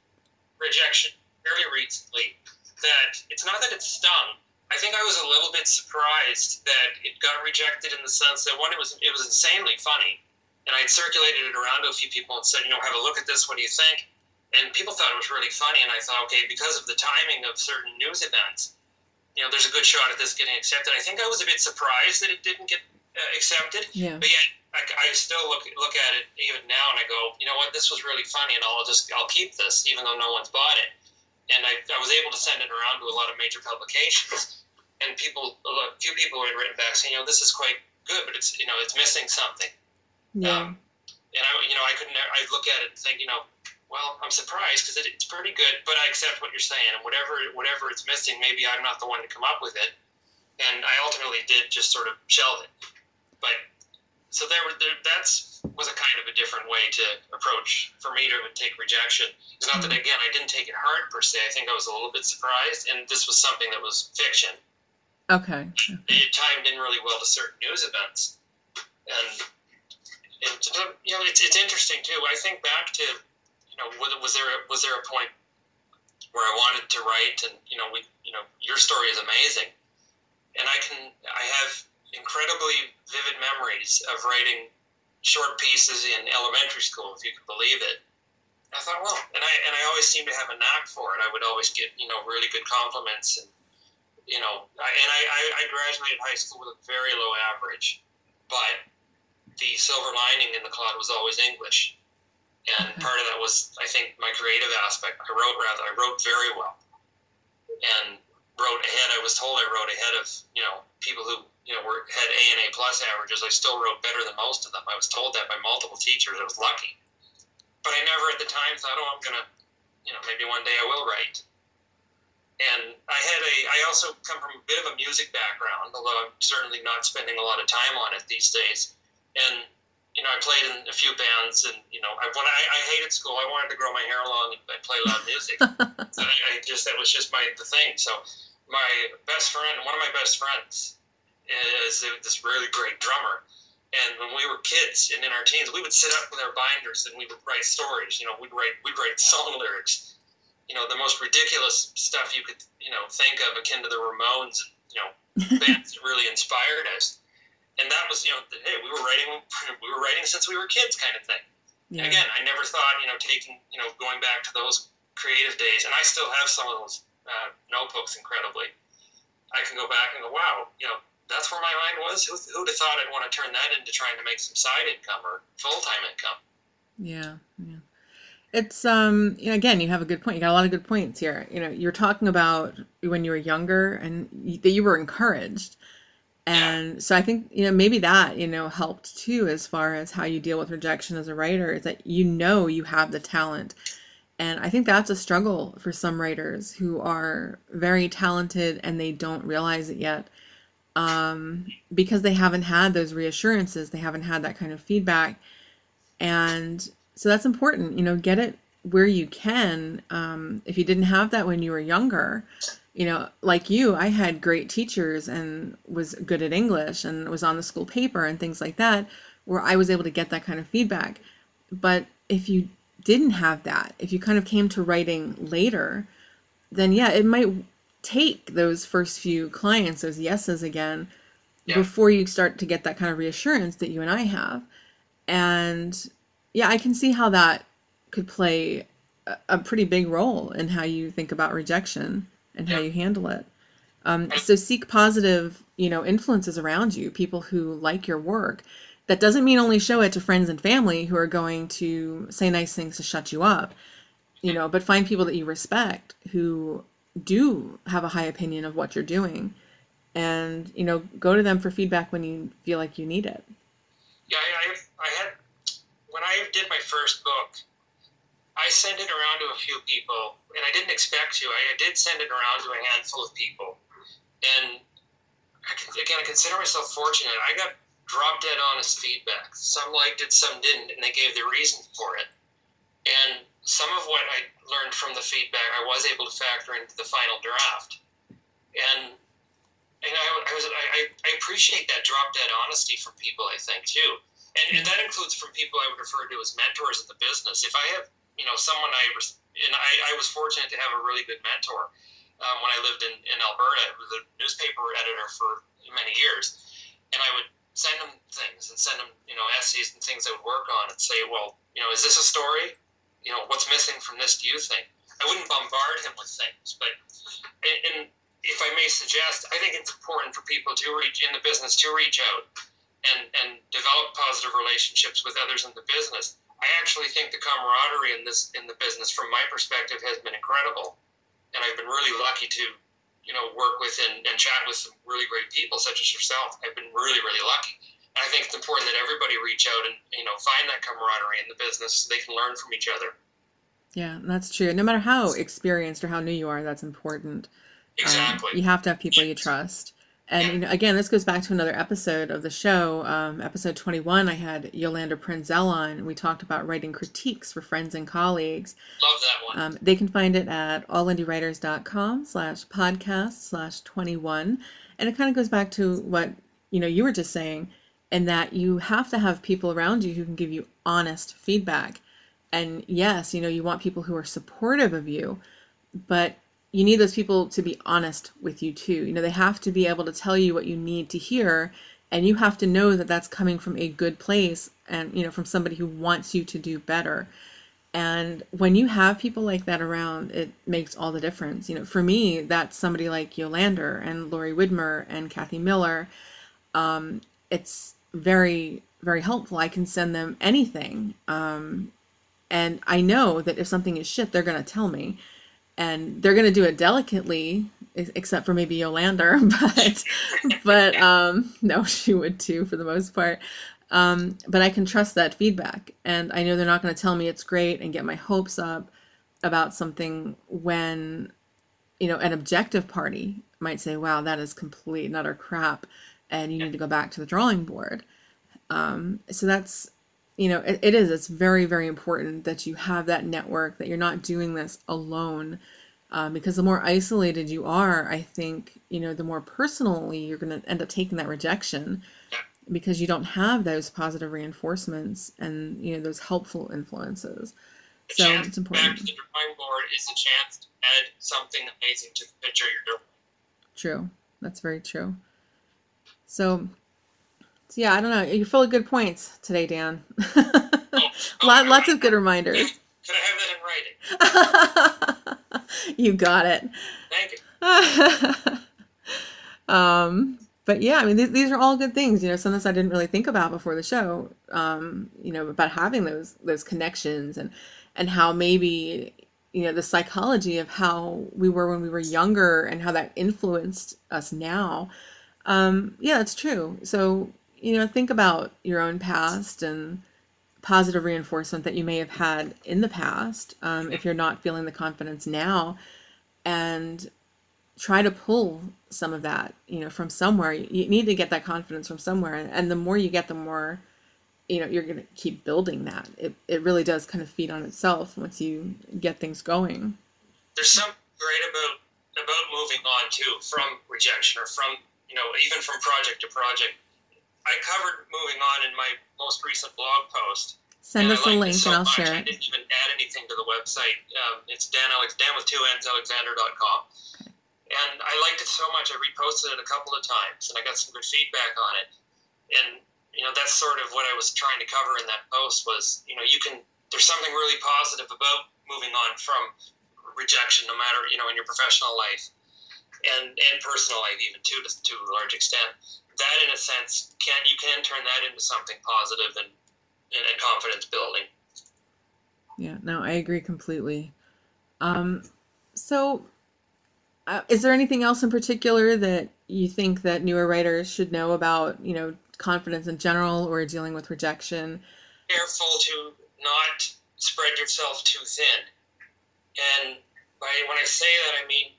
C: rejection very recently that it's not that it stung. I think I was a little bit surprised that it got rejected in the sense that one, it was it was insanely funny, and I had circulated it around to a few people and said, you know, have a look at this. What do you think? And people thought it was really funny, and I thought, okay, because of the timing of certain news events, you know, there's a good shot at this getting accepted. I think I was a bit surprised that it didn't get uh, accepted,
B: yeah.
C: but yet I, I, still look look at it even now and I go, you know what, this was really funny, and I'll just I'll keep this even though no one's bought it. And I, I was able to send it around to a lot of major publications, and people, a few people had written back saying, you know, this is quite good, but it's you know it's missing something.
B: Yeah. Um,
C: and I, you know, I couldn't. I look at it and think, you know, well, I'm surprised because it, it's pretty good, but I accept what you're saying, and whatever whatever it's missing, maybe I'm not the one to come up with it. And I ultimately did just sort of shelve it. But so there, there that's was a kind of a different way to approach for me to take rejection. It's not that mm-hmm. again I didn't take it hard per se. I think I was a little bit surprised, and this was something that was fiction.
B: Okay.
C: It timed in really well to certain news events, and and um, you know it's it's interesting too. I think back to you know was, there a, was there a point where I wanted to write, and you know we you know your story is amazing, and I can I have incredibly vivid memories of writing short pieces in elementary school, if you can believe it. I thought, well, and I and I always seemed to have a knack for it. I would always get you know really good compliments, and you know, I, and I, I graduated high school with a very low average, but the silver lining in the cloud was always English, and part of that was I think my creative aspect. I wrote rather, I wrote very well, and wrote ahead. I was told I wrote ahead of you know people who you know, were had A and A plus averages, I still wrote better than most of them. I was told that by multiple teachers. I was lucky, but I never at the time thought, oh, I'm gonna, you know, maybe one day I will write. And I had a, I also come from a bit of a music background, although I'm certainly not spending a lot of time on it these days. And you know, I played in a few bands, and you know, I when I, I hated school, I wanted to grow my hair long and play loud music. so I, I just that was just my the thing. So my best friend, one of my best friends, is this really great drummer. And when we were kids and in our teens, we would sit up with our binders and we would write stories. You know, we'd write we'd write song lyrics. You know, the most ridiculous stuff you could you know think of, akin to the Ramones. You know, bands that really inspired us. And that was you know, hey, we were writing we were writing since we were kids, kind of thing. Yeah. And again, I never thought you know taking you know going back to those creative days, and I still have some of those uh, notebooks. Incredibly, I can go back and go, wow, you know, that's where my mind was. Who, who'd have thought I'd want to turn that into trying to make some side income or full time income?
B: Yeah, yeah. It's um, you know, again, you have a good point. You got a lot of good points here. You know, you're talking about when you were younger and you, that you were encouraged. And so I think, you know, maybe that, you know, helped too as far as how you deal with rejection as a writer is that you know you have the talent. And I think that's a struggle for some writers who are very talented and they don't realize it yet um, because they haven't had those reassurances. They haven't had that kind of feedback. And so that's important, you know, get it where you can. Um, if you didn't have that when you were younger, you know, like you, I had great teachers and was good at English and was on the school paper and things like that, where I was able to get that kind of feedback. But if you didn't have that, if you kind of came to writing later, then yeah, it might take those first few clients, those yeses again, yeah. before you start to get that kind of reassurance that you and I have. And yeah, I can see how that could play a, a pretty big role in how you think about rejection and how you handle it. Um, so seek positive, you know, influences around you, people who like your work. That doesn't mean only show it to friends and family who are going to say nice things to shut you up, you know, but find people that you respect who do have a high opinion of what you're doing and, you know, go to them for feedback when you feel like you need it.
C: Yeah, I, I had, when I did my first book, I sent it around to a few people, and I didn't expect to. I did send it around to a handful of people, and I, again, I consider myself fortunate. I got drop dead honest feedback. Some liked it, some didn't, and they gave the reason for it. And some of what I learned from the feedback, I was able to factor into the final draft. And and I, I was I, I appreciate that drop dead honesty from people. I think too, and, and that includes from people I would refer to as mentors in the business. If I have you know, someone I and I, I was fortunate to have a really good mentor um, when I lived in, in Alberta. I was a newspaper editor for many years, and I would send him things and send him, you know, essays and things I would work on and say, well, you know, is this a story? You know, what's missing from this? Do you think? I wouldn't bombard him with things, but and, and if I may suggest, I think it's important for people to reach in the business to reach out and and develop positive relationships with others in the business I actually think the camaraderie in this in the business, from my perspective, has been incredible, and I've been really lucky to, you know, work with and, and chat with some really great people such as yourself. I've been really really lucky. And I think it's important that everybody reach out and you know find that camaraderie in the business so they can learn from each other.
B: Yeah, that's true. No matter how experienced or how new you are, that's important.
C: Um, exactly.
B: Um, you have to have people you trust. And you know, again, this goes back to another episode of the show, um, episode 21. I had Yolander Prinzel on, and we talked about writing critiques for friends and colleagues.
C: Love that one.
B: Um, they can find it at allindiewriters.com slash podcast slash 21. And it kind of goes back to what, you know, you were just saying, and that you have to have people around you who can give you honest feedback. And yes, you know, you want people who are supportive of you, but you need those people to be honest with you too. You know, they have to be able to tell you what you need to hear and you have to know that that's coming from a good place and you know from somebody who wants you to do better. And when you have people like that around, it makes all the difference. You know, for me, that's somebody like Yolander and Lori Widmer and Kathy Miller. Um, it's very, very helpful. I can send them anything. Um, and I know that if something is shit, they're going to tell me and they're going to do it delicately except for maybe Yolander but but um no she would too for the most part. Um but I can trust that feedback and I know they're not going to tell me it's great and get my hopes up about something when you know an objective party might say wow that is complete and utter crap and you need to go back to the drawing board. Um so that's you know it, it is it's very very important that you have that network that you're not doing this alone. Um, because the more isolated you are i think you know the more personally you're going to end up taking that rejection because you don't have those positive reinforcements and you know those helpful influences.
C: So it's important. back to the drawing board is a chance to add something amazing to the picture you're doing.
B: True. That's very true. So yeah, I don't know. You're full of good points today, Dann. oh, lots of good reminders.
C: Could I have that in
B: writing? you got it.
C: Thank
B: you. um, but yeah, I mean, these, these are all good things. You know, something I didn't really think about before the show. Um, you know, about having those those connections and and how maybe you know the psychology of how we were when we were younger and how that influenced us now Um, yeah, that's true. So, you know, think about your own past and positive reinforcement that you may have had in the past um, if you're not feeling the confidence now and try to pull some of that you know from somewhere. You need to get that confidence from somewhere and the more you get the more you know you're going to keep building that. It, it really does kind of feed on itself once you get things going.
C: There's something great about about moving on too from rejection or from you know even from project to project i covered moving on in my most recent blog post
B: send us a link so and i'll
C: much,
B: share
C: it i didn't even add anything to the website um, it's dann alex dann with two n's alexander.com and I liked it so much I reposted it a couple of times, and I got some good feedback on it. And you know, that's sort of what I was trying to cover in that post was, you know, you can there's something really positive about moving on from rejection, no matter you know in your professional life and and personal life even too to, to a large extent. That in a sense can you can turn that into something positive and and, and confidence building.
B: Yeah, no, I agree completely. Um, so uh, is there anything else in particular that you think that newer writers should know about, you know, confidence in general or dealing with rejection?
C: Careful to not spread yourself too thin. And by, when I say that, I mean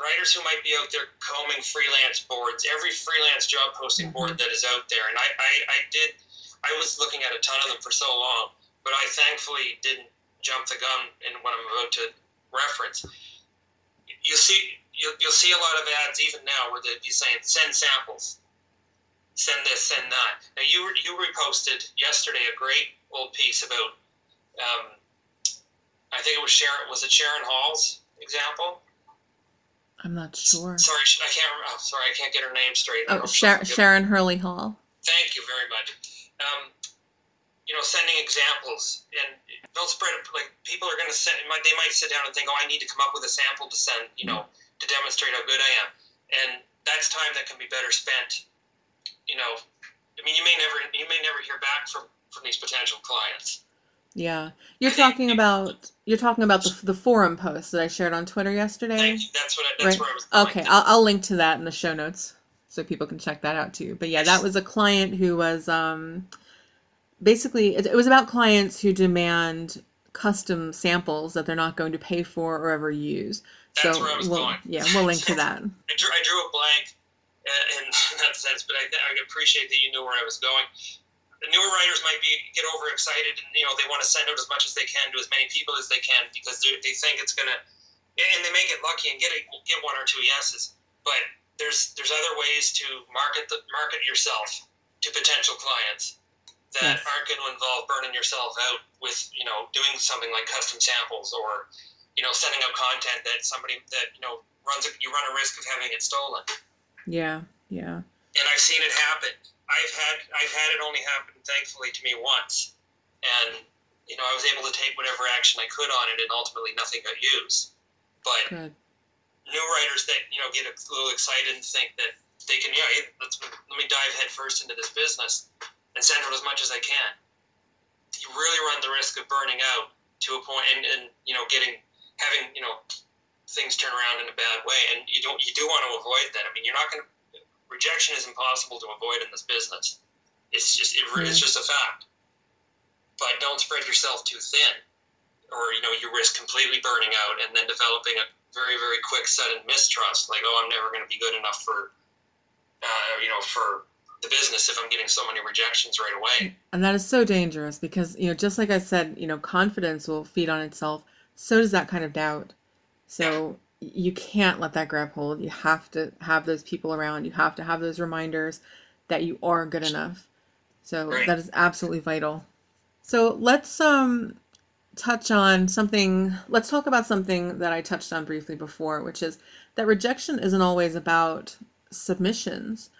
C: writers who might be out there combing freelance boards, every freelance job posting mm-hmm. board that is out there. And I, I, I did, I was looking at a ton of them for so long, but I thankfully didn't jump the gun in what I'm about to reference. You see, you'll, you'll see a lot of ads even now where they'd be saying send samples send this send that now you you reposted yesterday a great old piece about um, i think it was sharon was it sharon hall's example
B: i'm not sure
C: sorry i can't oh, sorry i can't get her name straight
B: oh, Sharon, sharon hurley hall
C: thank you very much um, you know sending examples and don't spread it like people are going to send they might sit down and think oh i need to come up with a sample to send you know to demonstrate how good I am. And that's time that can be better spent. You know, I mean, you may never you may never hear back from from these potential clients.
B: Yeah, you're talking about you're talking about the, the forum post that I shared on Twitter yesterday.
C: That's what I, that's right? where I
B: was. okay, I'll, I'll link to that in the show notes so people can check that out too. But yeah, that was a client who was um, basically it, it was about clients who demand custom samples that they're not going to pay for or ever use.
C: That's
B: so
C: where I was
B: we'll,
C: going.
B: Yeah, we'll link to that.
C: I, drew, I drew a blank uh, in that sense, but I, I appreciate that you knew where I was going. The newer writers might be get overexcited, and you know they want to send out as much as they can to as many people as they can because they think it's gonna, and they may get lucky and get a, get one or two yeses. But there's there's other ways to market the market yourself to potential clients that yes. aren't going to involve burning yourself out with you know doing something like custom samples or you know, sending out content that somebody that you know runs a, you run a risk of having it stolen.
B: Yeah, yeah.
C: And I've seen it happen. I've had I've had it only happen thankfully to me once, and you know I was able to take whatever action I could on it, and ultimately nothing got used. But Good. new writers that you know get a little excited and think that they can yeah let's let me dive headfirst into this business and send out as much as I can. You really run the risk of burning out to a point and, and you know getting having you know things turn around in a bad way, and you don't you do want to avoid that. I mean, you're not going to rejection is impossible to avoid in this business. It's just it, it's just a fact. But don't spread yourself too thin, or you know you risk completely burning out and then developing a very very quick sudden mistrust, like oh I'm never going to be good enough for uh, you know for the business if I'm getting so many rejections right away.
B: And that is so dangerous because you know just like I said, you know confidence will feed on itself so does that kind of doubt. So you can't let that grab hold. You have to have those people around. You have to have those reminders that you are good enough. So right. that is absolutely vital. So let's um touch on something let's talk about something that I touched on briefly before, which is that rejection isn't always about submissions.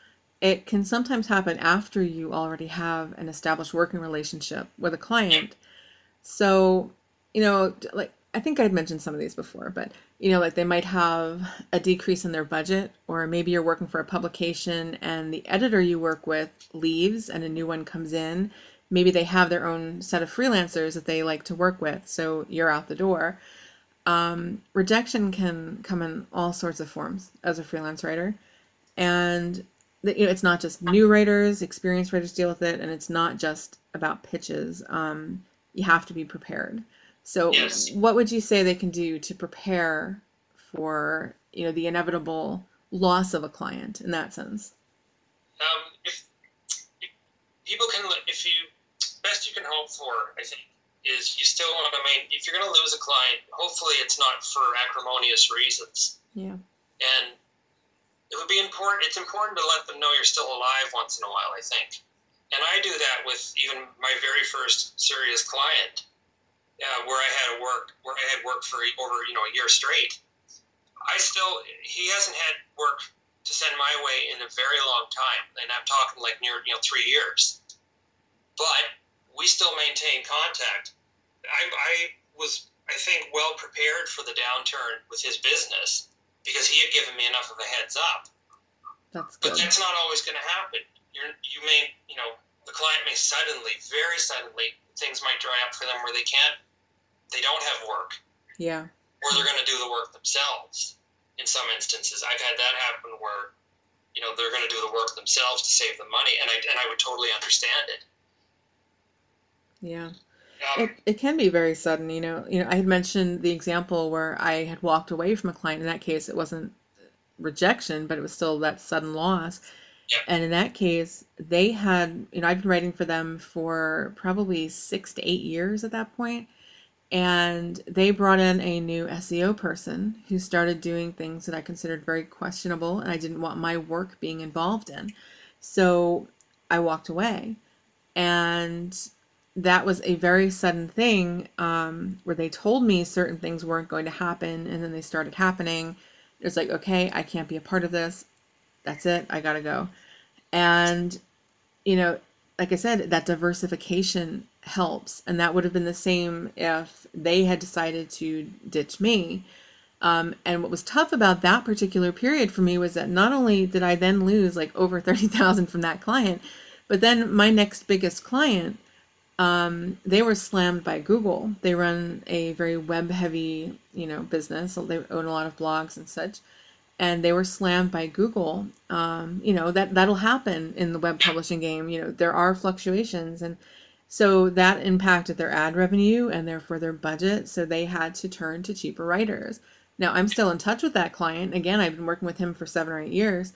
B: It can sometimes happen after you already have an established working relationship with a client. So, you know, like I think I'd mentioned some of these before, but you know, like they might have a decrease in their budget, or maybe you're working for a publication and the editor you work with leaves and a new one comes in. Maybe they have their own set of freelancers that they like to work with, so you're out the door. Um, rejection can come in all sorts of forms as a freelance writer. And that you know it's not just new writers, experienced writers deal with it, and it's not just about pitches. Um, you have to be prepared. So,
C: Yes.
B: what would you say they can do to prepare for you know the inevitable loss of a client in that sense?
C: Um, if, if people can, if you best you can hope for, I think, is you still want to main. If you're going to lose a client, hopefully it's not for acrimonious reasons.
B: Yeah.
C: and it would be important it's important to let them know you're still alive once in a while i think and i do that with even my very first serious client uh, where i had work where i had worked for over you know a year straight i still he hasn't had work to send my way in a very long time and i'm talking like near you know three years but we still maintain contact i, I was i think well prepared for the downturn with his business because he had given me enough of a heads up.
B: That's
C: But that's not always going to happen. You're, you may, you know, the client may suddenly, very suddenly, things might dry up for them where they can't, they don't have work,
B: Yeah.
C: or they're going to do the work themselves. In some instances, I've had that happen where, you know, they're going to do the work themselves to save the money, and I and I would totally understand it.
B: Yeah.
C: Um,
B: It, it can be very sudden, you know. You know, I had mentioned the example where I had walked away from a client. In that case, it wasn't rejection, but it was still that sudden loss.
C: Yeah.
B: And in that case, they had, you know, I'd been writing for them for probably six to eight years at that point, and they brought in a new SEO person who started doing things that I considered very questionable, and I didn't want my work being involved in. So I walked away, and that was a very sudden thing um, where they told me certain things weren't going to happen and then they started happening. It was like okay i can't be a part of this. That's it. I gotta go. And you know like i said that diversification helps and that would have been the same if they had decided to ditch me um, and what was tough about that particular period for me was that not only did i then lose like over 30000 from that client but then my next biggest client um, they were slammed by Google. They run a very web heavy, you know, business. So they own a lot of blogs and such. And they were slammed by Google. Um, you know, that that'll happen in the web publishing game. You know, there are fluctuations and so that impacted their ad revenue and therefore their budget. So they had to turn to cheaper writers. Now I'm still in touch with that client. Again, I've been working with him for seven or eight years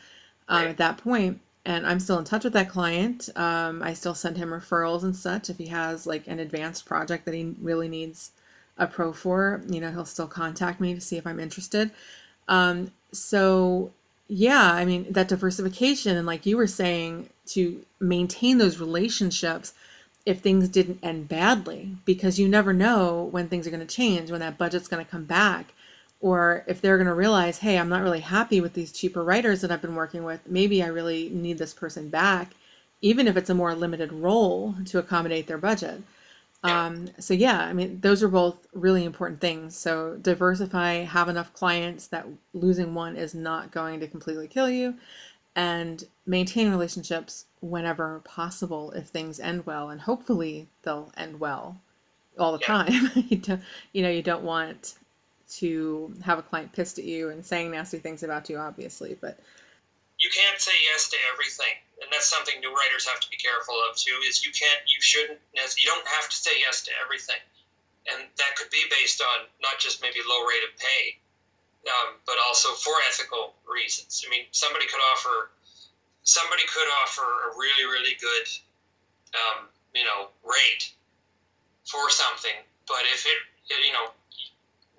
B: um,
C: Right.
B: at that point and I'm still in touch with that client. Um, I still send him referrals and such. If he has like an advanced project that he really needs a pro for, you know, he'll still contact me to see if I'm interested. Um, so yeah, I mean that diversification and like you were saying to maintain those relationships if things didn't end badly because you never know when things are going to change, when that budget's going to come back or if they're going to realize, hey, I'm not really happy with these cheaper writers that I've been working with. Maybe I really need this person back, even if it's a more limited role to accommodate their budget. Um, so yeah, I mean, those are both really important things. So diversify, have enough clients that losing one is not going to completely kill you, and maintain relationships whenever possible if things end well, and hopefully they'll end well all the
C: Yeah.
B: time. you don't, you know, you don't want to have a client pissed at you and saying nasty things about you, obviously, but
C: you can't say yes to everything and that's something new writers have to be careful of too is you can't you shouldn't you don't have to say yes to everything and that could be based on not just maybe low rate of pay um, but also for ethical reasons i mean somebody could offer somebody could offer a really really good um, you know rate for something but if it, it you know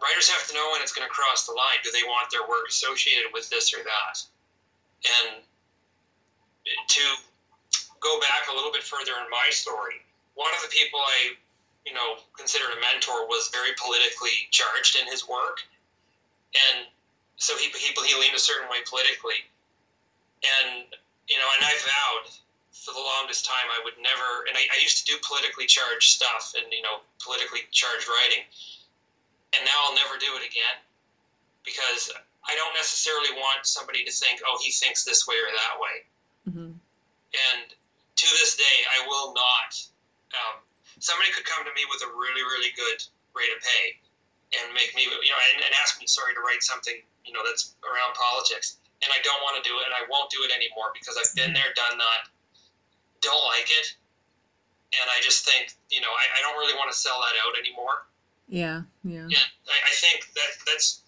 C: writers have to know when it's going to cross the line. Do they want their work associated with this or that? And to go back a little bit further in my story, one of the people I, you know, considered a mentor was very politically charged in his work, and so he he, he leaned a certain way politically, and you know, and I vowed for the longest time I would never, and I, I used to do politically charged stuff and you know politically charged writing, and now I'll never do it again because I don't necessarily want somebody to think, oh, he thinks this way or that way.
B: mhm.
C: And to this day, I will not. Um, somebody could come to me with a really, really good rate of pay and make me, you know, and, and ask me, sorry, to write something, you know, that's around politics. And I don't want to do it, and I won't do it anymore because I've been mm-hmm. there, done that, don't like it, and I just think, you know, I, I don't really want to sell that out anymore.
B: Yeah, yeah.
C: Yeah, I, I think that that's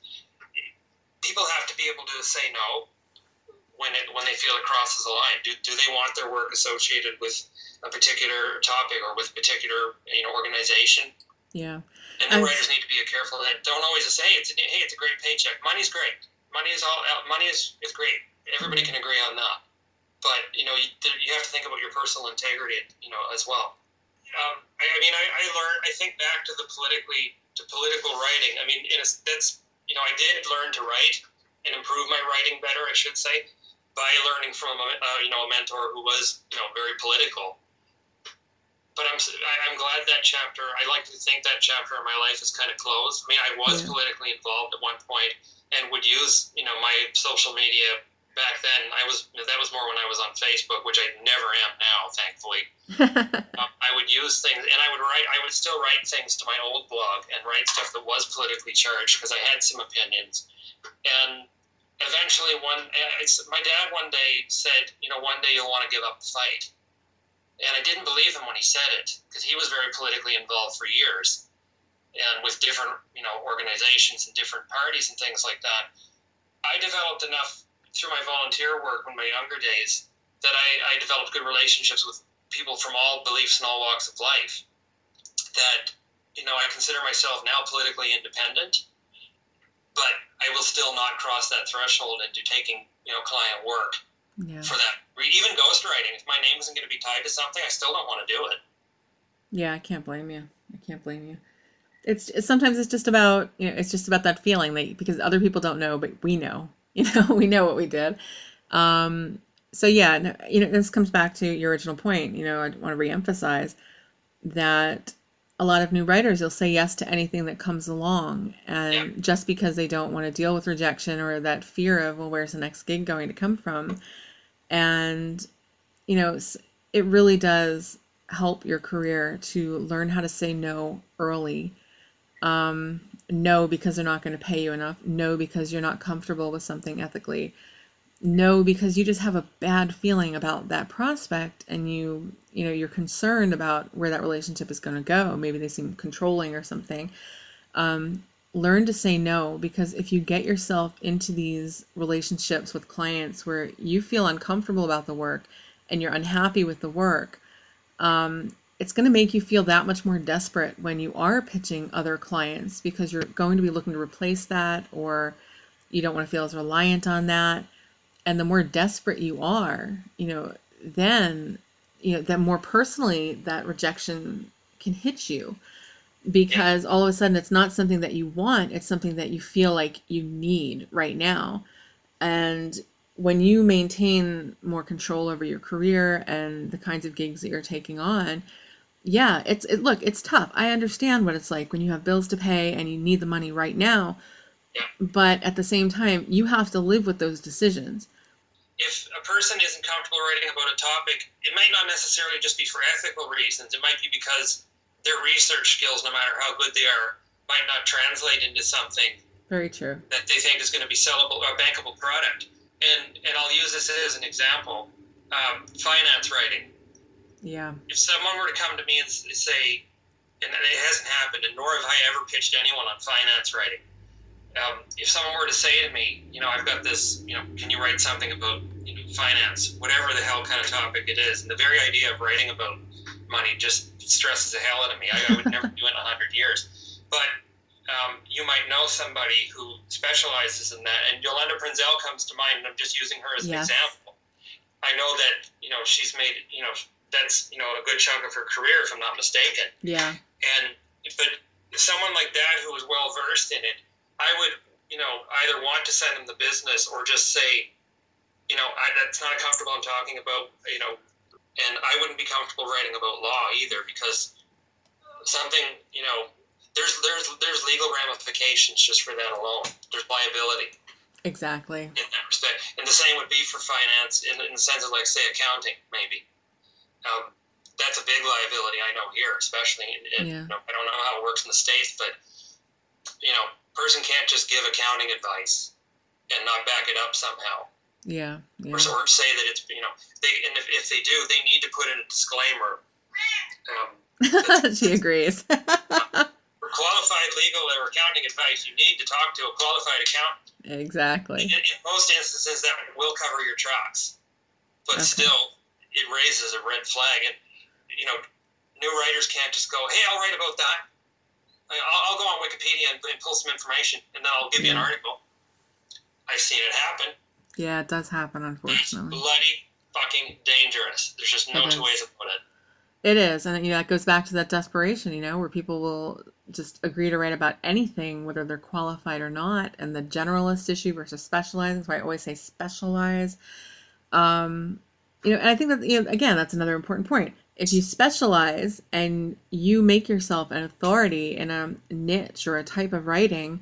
C: people have to be able to say no when it when they feel it crosses a line. Do, do they want their work associated with a particular topic or with a particular you know organization?
B: Yeah.
C: And the writers need to be careful that don't always say it's a, hey it's a great paycheck. Money's great. Money is all money is is great. Everybody mm-hmm. can agree on that. But you know you, you have to think about your personal integrity you know as well. Um, I, I, mean I, I learned I think back to the politically to political writing. I mean a, that's you know I did learn to write and improve my writing better I should say by learning from a, uh, you know a mentor who was you know very political. But I'm I'm glad that chapter. I like to think that chapter in my life is kind of closed. I mean, I was yeah. politically involved at one point and would use you know my social media back then. I was that was more when I was on Facebook, which I never am now, thankfully. um, I would use things, and I would write. I would still write things to my old blog and write stuff that was politically charged because I had some opinions. And eventually one my dad one day said you know one day you'll want to give up the fight and i didn't believe him when he said it because he was very politically involved for years and with different you know organizations and different parties and things like that i developed enough through my volunteer work in my younger days that i, I developed good relationships with people from all beliefs and all walks of life that you know i consider myself now politically independent but I will still not cross that threshold into taking you know client work yeah. for that. Even ghostwriting, if my name isn't going to be tied to something, I still don't want to do it.
B: Yeah, I can't blame you. I can't blame you. It's, it's sometimes it's just about you know it's just about that feeling that because other people don't know, but we know. You know, we know what we did. Um, so yeah, you know, this comes back to your original point. You know, I want to reemphasize that a lot of new writers you'll say yes to anything that comes along and just because they don't want to deal with rejection or that fear of well where's the next gig going to come from and you know it really does help your career to learn how to say no early um, no because they're not going to pay you enough no because you're not comfortable with something ethically no because you just have a bad feeling about that prospect and you you know you're concerned about where that relationship is going to go. Maybe they seem controlling or something. Um, learn to say no because if you get yourself into these relationships with clients where you feel uncomfortable about the work and you're unhappy with the work um, it's going to make you feel that much more desperate when you are pitching other clients because you're going to be looking to replace that or you don't want to feel as reliant on that. And the more desperate you are you know then you know that more personally that rejection can hit you because all of a sudden it's not something that you want it's something that you feel like you need right now. And when you maintain more control over your career and the kinds of gigs that you're taking on yeah it's it, look it's tough i understand what it's like when you have bills to pay and you need the money right now but at the same time you have to live with those decisions
C: if a person isn't comfortable writing about a topic, it might not necessarily just be for ethical reasons. It might be because their research skills, no matter how good they are, might not translate into something
B: very true
C: that they think is going to be sellable or bankable product. And and I'll use this as an example: um, finance writing.
B: Yeah.
C: If someone were to come to me and say, and it hasn't happened, and nor have I ever pitched anyone on finance writing um, if someone were to say to me, you know, I've got this, you know, can you write something about you know, finance, whatever the hell kind of topic it is, and the very idea of writing about money just stresses the hell out of me. I, I would never do it in a hundred years. But um, you might know somebody who specializes in that, and Yolander Prinzel comes to mind. And I'm just using her as yes. an example. I know that you know she's made you know that's you know a good chunk of her career, if I'm not mistaken.
B: Yeah.
C: And but someone like that who is well versed in it I would, you know, either want to send them the business or just say, you know, I, that's not comfortable I'm talking about, you know, and I wouldn't be comfortable writing about law either because something, you know, there's there's there's legal ramifications just for that alone. There's liability.
B: Exactly.
C: In that respect, and the same would be for finance, in, in the sense of like say accounting, maybe. Um, that's a big liability I know here, especially. In, in, yeah. you know, I don't know how it works in the states, but you know, person can't just give accounting advice and not back it up somehow.
B: Yeah. yeah.
C: Or, or say that it's you know they and if, if they do, they need to put in a disclaimer. Um,
B: she agrees.
C: for qualified legal or accounting advice, you need to talk to a qualified accountant.
B: exactly.
C: In, in most instances, that will cover your tracks, but
B: Okay.
C: still, it raises a red flag. And you know, new writers can't just go, "Hey, I'll write about that." I'll, I'll go on Wikipedia and, and pull some information, and then I'll give you an article. I've seen it happen.
B: Yeah, it does happen,
C: It's
B: unfortunately.
C: bloody fucking dangerous. There's just no two ways about it.
B: It is, and you know, it goes back to that desperation, you know, where people will just agree to write about anything, whether they're qualified or not, and the generalist issue versus specialized. That's why I always say specialize. Um, you know, and I think that you know, again, that's another important point. If you specialize and you make yourself an authority in a niche or a type of writing,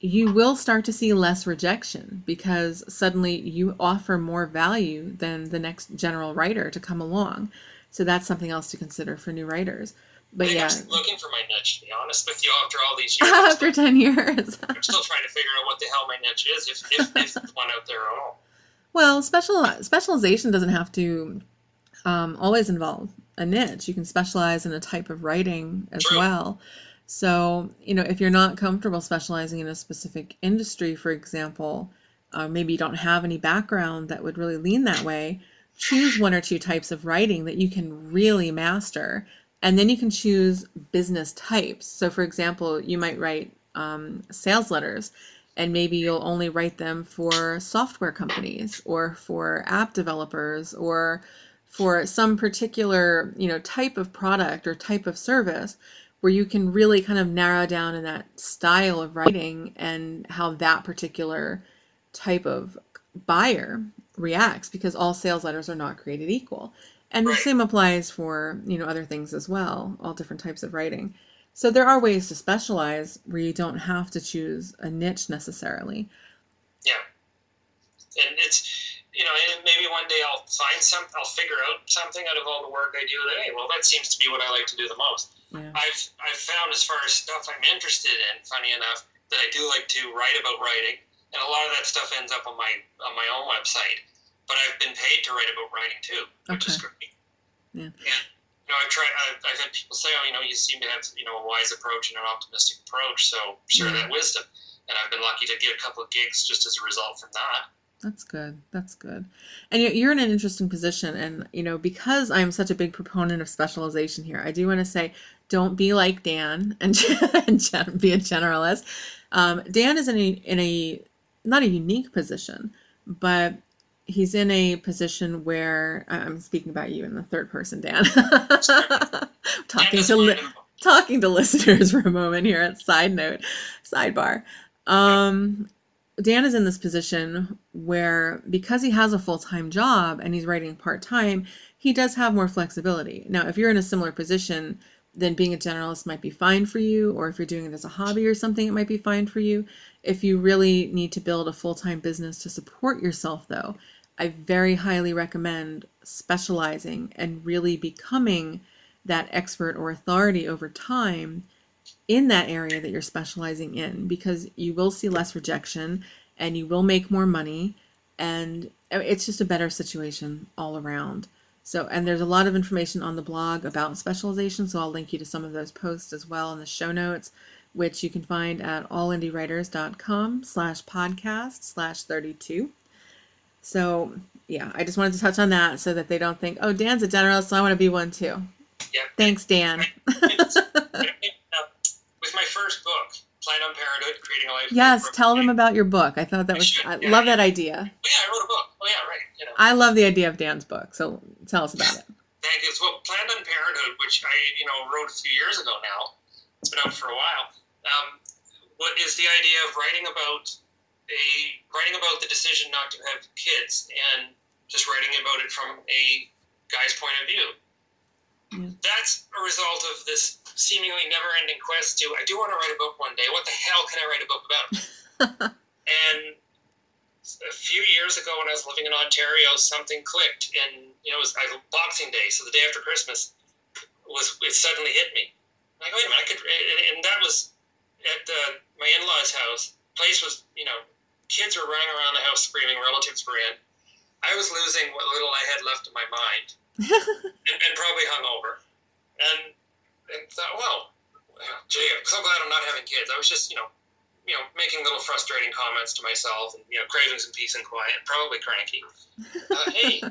B: you will start to see less rejection because suddenly you offer more value than the next general writer to come along. So that's something else to consider for new writers. But yeah,
C: I'm looking for my niche, to be honest with you, after all these years.
B: After
C: still,
B: 10 years.
C: I'm still trying to figure out what the hell my niche is, if, if, if one out there at all.
B: Well, special specialization doesn't have to um, always involve a niche. You can specialize in a type of writing as
C: True.
B: well. So, you know, if you're not comfortable specializing in a specific industry, for example, uh, maybe you don't have any background that would really lean that way, choose one or two types of writing that you can really master. And then you can choose business types. So, for example, you might write um, sales letters and maybe you'll only write them for software companies or for app developers or for some particular you know type of product or type of service where you can really kind of narrow down in that style of writing and how that particular type of buyer reacts because all sales letters are not created equal. And the same applies for you know other things as well all different types of writing so there are ways to specialize where you don't have to choose a niche necessarily
C: Yeah. And it's, you know, and maybe one day I'll find some, I'll figure out something out of all the work I do that, hey, well, that seems to be what I like to do the most.
B: yeah
C: I've, I've found as far as stuff I'm interested in, funny enough, that I do like to write about writing. And a lot of that stuff ends up on my, on my own website. But I've been paid to write about writing too, which is
B: Okay.
C: great.
B: Yeah.
C: And, you know, I've tried, I've, I've had people say, oh, you know, you seem to have, you know, a wise approach and an optimistic approach. So share that wisdom. And I've been lucky to get a couple of gigs just as a result from that.
B: That's good. That's good. And you're, you're in an interesting position. And, you know, because I'm such a big proponent of specialization here, I do want to say don't be like Dann and, and be a generalist. Um, Dann is in a, in a, not a unique position, but he's in a position where I'm speaking about you in the third person, Dann. talking to li- talking to listeners for a moment here at side note sidebar. Um dann is in this position where because he has a full-time job and he's writing part-time he does have more flexibility. Now if you're in a similar position then being a generalist might be fine for you or if you're doing it as a hobby or something it might be fine for you. If you really need to build a full-time business to support yourself though i very highly recommend specializing and really becoming that expert or authority over time in that area that you're specializing in because you will see less rejection and you will make more money and it's just a better situation all around. So, and there's a lot of information on the blog about specialization, so I'll link you to some of those posts as well in the show notes, which you can find at allindiewriters.com slash podcast slash 32. So, yeah, I just wanted to touch on that so that they don't think, oh, Dann's a generalist, so I want to be one too.
C: Yeah.
B: Thanks, Dann.
C: It's- uh, with my first book, Planned on Parenthood, Creating a Life.
B: Yes, tell them about your book. I thought that was, I love that idea.
C: Oh, yeah, I wrote a book. Oh, yeah, right. You know,
B: I love the idea of Dann's book, so tell us about it.
C: thank you. Well, Planned on Parenthood, which I, you know, wrote a few years ago now. It's been out for a while. Um, what is the idea of writing about a writing about the decision not to have kids and just writing about it from a guy's point of view?
B: Yeah.
C: That's a result of this seemingly never-ending quest to I do want to write a book one day. What the hell can I write a book about? and a few years ago, when I was living in Ontario, something clicked, and you know, it was I, Boxing Day, so the day after Christmas was it suddenly hit me. I'm like, wait a minute, I could, and, and that was at the, my in-laws' house. Place was, you know, kids were running around the house screaming, relatives were in. I was losing what little I had left in my mind, and, and probably hungover, and and thought, well, gee, I'm so glad I'm not having kids. I was just, you know, you know, making little frustrating comments to myself, and you know, craving some peace and quiet, probably cranky. Uh, hey,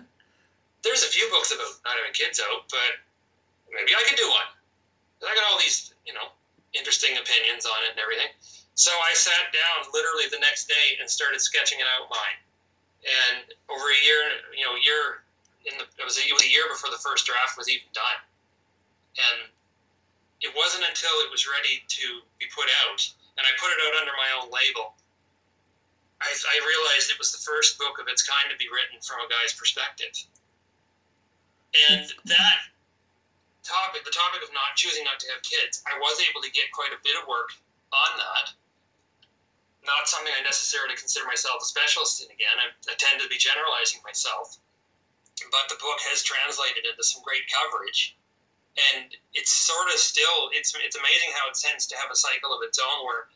C: there's a few books about not having kids out, but maybe I could do one. I got all these, you know, interesting opinions on it and everything. So I sat down literally the next day and started sketching an outline. And over a year, you know, a year in the it was a, it was a year before the first draft was even done. And it wasn't until it was ready to be put out, and I put it out under my own label. I, I realized it was the first book of its kind to be written from a guy's perspective. And that topic, the topic of not choosing not to have kids, I was able to get quite a bit of work on that not something I necessarily consider myself a specialist in again. I, I tend to be generalizing myself. But the book has translated into some great coverage. And it's sort of still, it's, it's amazing how it tends to have a cycle of its own where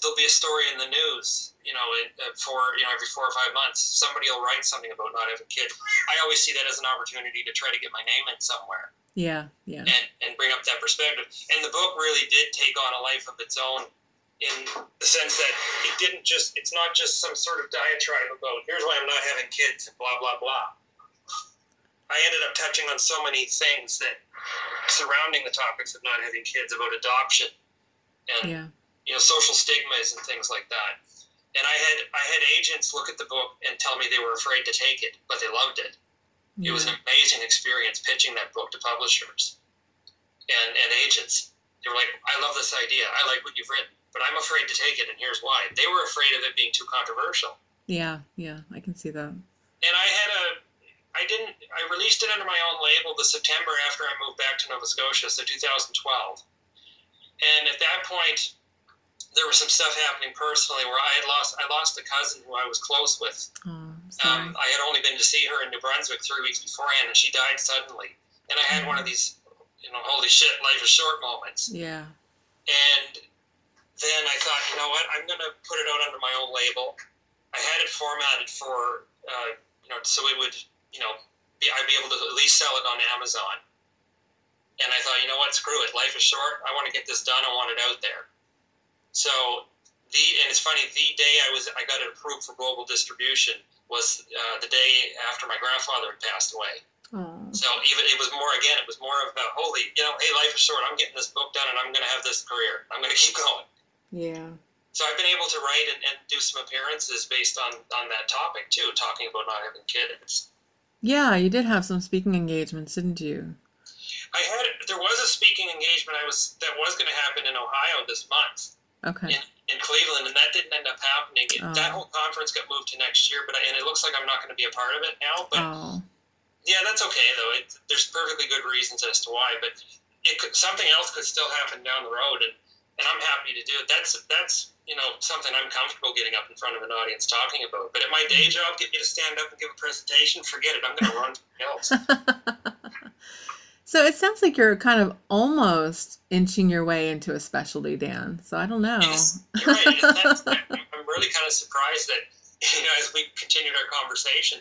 C: there'll be a story in the news, you know, uh, for, you know, every four or five months. Somebody will write something about not having kids. I always see that as an opportunity to try to get my name in somewhere.
B: Yeah, yeah.
C: And, and bring up that perspective. And the book really did take on a life of its own in the sense that it didn't just it's not just some sort of diatribe about here's why I'm not having kids and blah blah blah. I ended up touching on so many things that surrounding the topics of not having kids about adoption and yeah. you know social stigmas and things like that. And I had I had agents look at the book and tell me they were afraid to take it, but they loved it. Yeah. It was an amazing experience pitching that book to publishers and, and agents. They were like, I love this idea. I like what you've written but I'm afraid to take it, and here's why. They were afraid of it being too controversial.
B: Yeah, yeah, I can see that.
C: And I had a, I didn't, I released it under my own label the September after I moved back to Nova Scotia, so 2012. And at that point, there was some stuff happening personally where I had lost, I lost a cousin who I was close with.
B: Oh,
C: um, I had only been to see her in New Brunswick three weeks beforehand, and she died suddenly. And I had one of these, you know, holy shit, life is short moments.
B: Yeah.
C: And then I thought, you know what, I'm going to put it out under my own label. I had it formatted for, uh, you know, so it would, you know, be, I'd be able to at least sell it on Amazon. And I thought, you know what, screw it. Life is short. I want to get this done. I want it out there. So the and it's funny. The day I was I got it approved for global distribution was uh, the day after my grandfather had passed away.
B: Aww.
C: So even it was more again. It was more of a holy, you know, hey, life is short. I'm getting this book done, and I'm going to have this career. I'm going to keep going.
B: Yeah.
C: So I've been able to write and, and do some appearances based on on that topic too, talking about not having kids.
B: Yeah, you did have some speaking engagements, didn't you?
C: I had there was a speaking engagement I was that was going to happen in Ohio this month.
B: Okay.
C: In, in Cleveland, and that didn't end up happening.
B: Oh.
C: That whole conference got moved to next year, but I, and it looks like I'm not going to be a part of it now. But
B: oh.
C: yeah, that's okay though. It, there's perfectly good reasons as to why, but it could, something else could still happen down the road, and and I'm happy to do it. That's that's you know something I'm comfortable getting up in front of an audience talking about. But at my day mm-hmm. job, get me to stand up and give a presentation, forget it. I'm going to run else.
B: so it sounds like you're kind of almost inching your way into a specialty, Dann. So I don't know.
C: you're right. I'm really kind of surprised that you know as we continued our conversation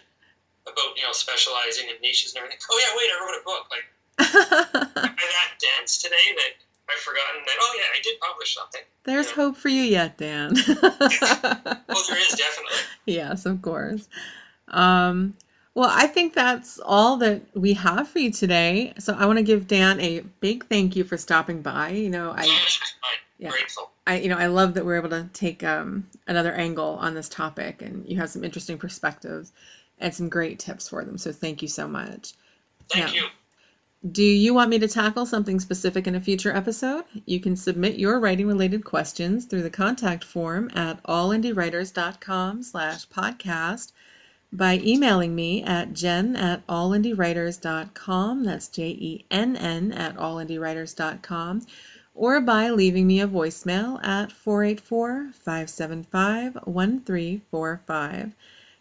C: about you know specializing in niches and everything. Oh yeah, wait, I wrote a book. Like I'm that dense today that I've forgotten that. Oh yeah, I did publish something.
B: There's you know. hope for you yet, Dann.
C: well, there is definitely.
B: Yes, of course. Um, well, I think that's all that we have for you today. So I want to give Dann a big thank you for stopping by. You know, I.
C: Yeah. Grateful.
B: I, you know, I love that we're able to take um, another angle on this topic, and you have some interesting perspectives and some great tips for them. So thank you so much.
C: Thank now, you.
B: Do you want me to tackle something specific in a future episode? You can submit your writing related questions through the contact form at allindiewriters.com slash podcast by emailing me at jenn at allindiewriters.com. That's J-E-N-N at allindiewriters.com or by leaving me a voicemail at 484 575 1345.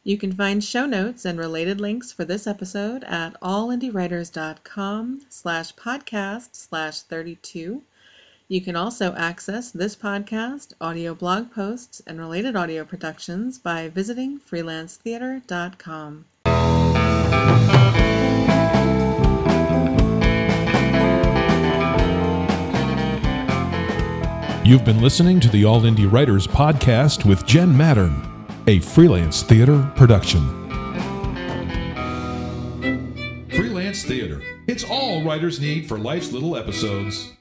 B: You can find show notes and related links for this episode at allindiewriters.com slash podcast slash 32. You can also access this podcast, audio blog posts, and related audio productions by visiting freelancetheater.com.
A: You've been listening to the All Indie Writers podcast with Jenn Mattern, a freelance theater production. Freelance theater. It's all writers need for life's little episodes.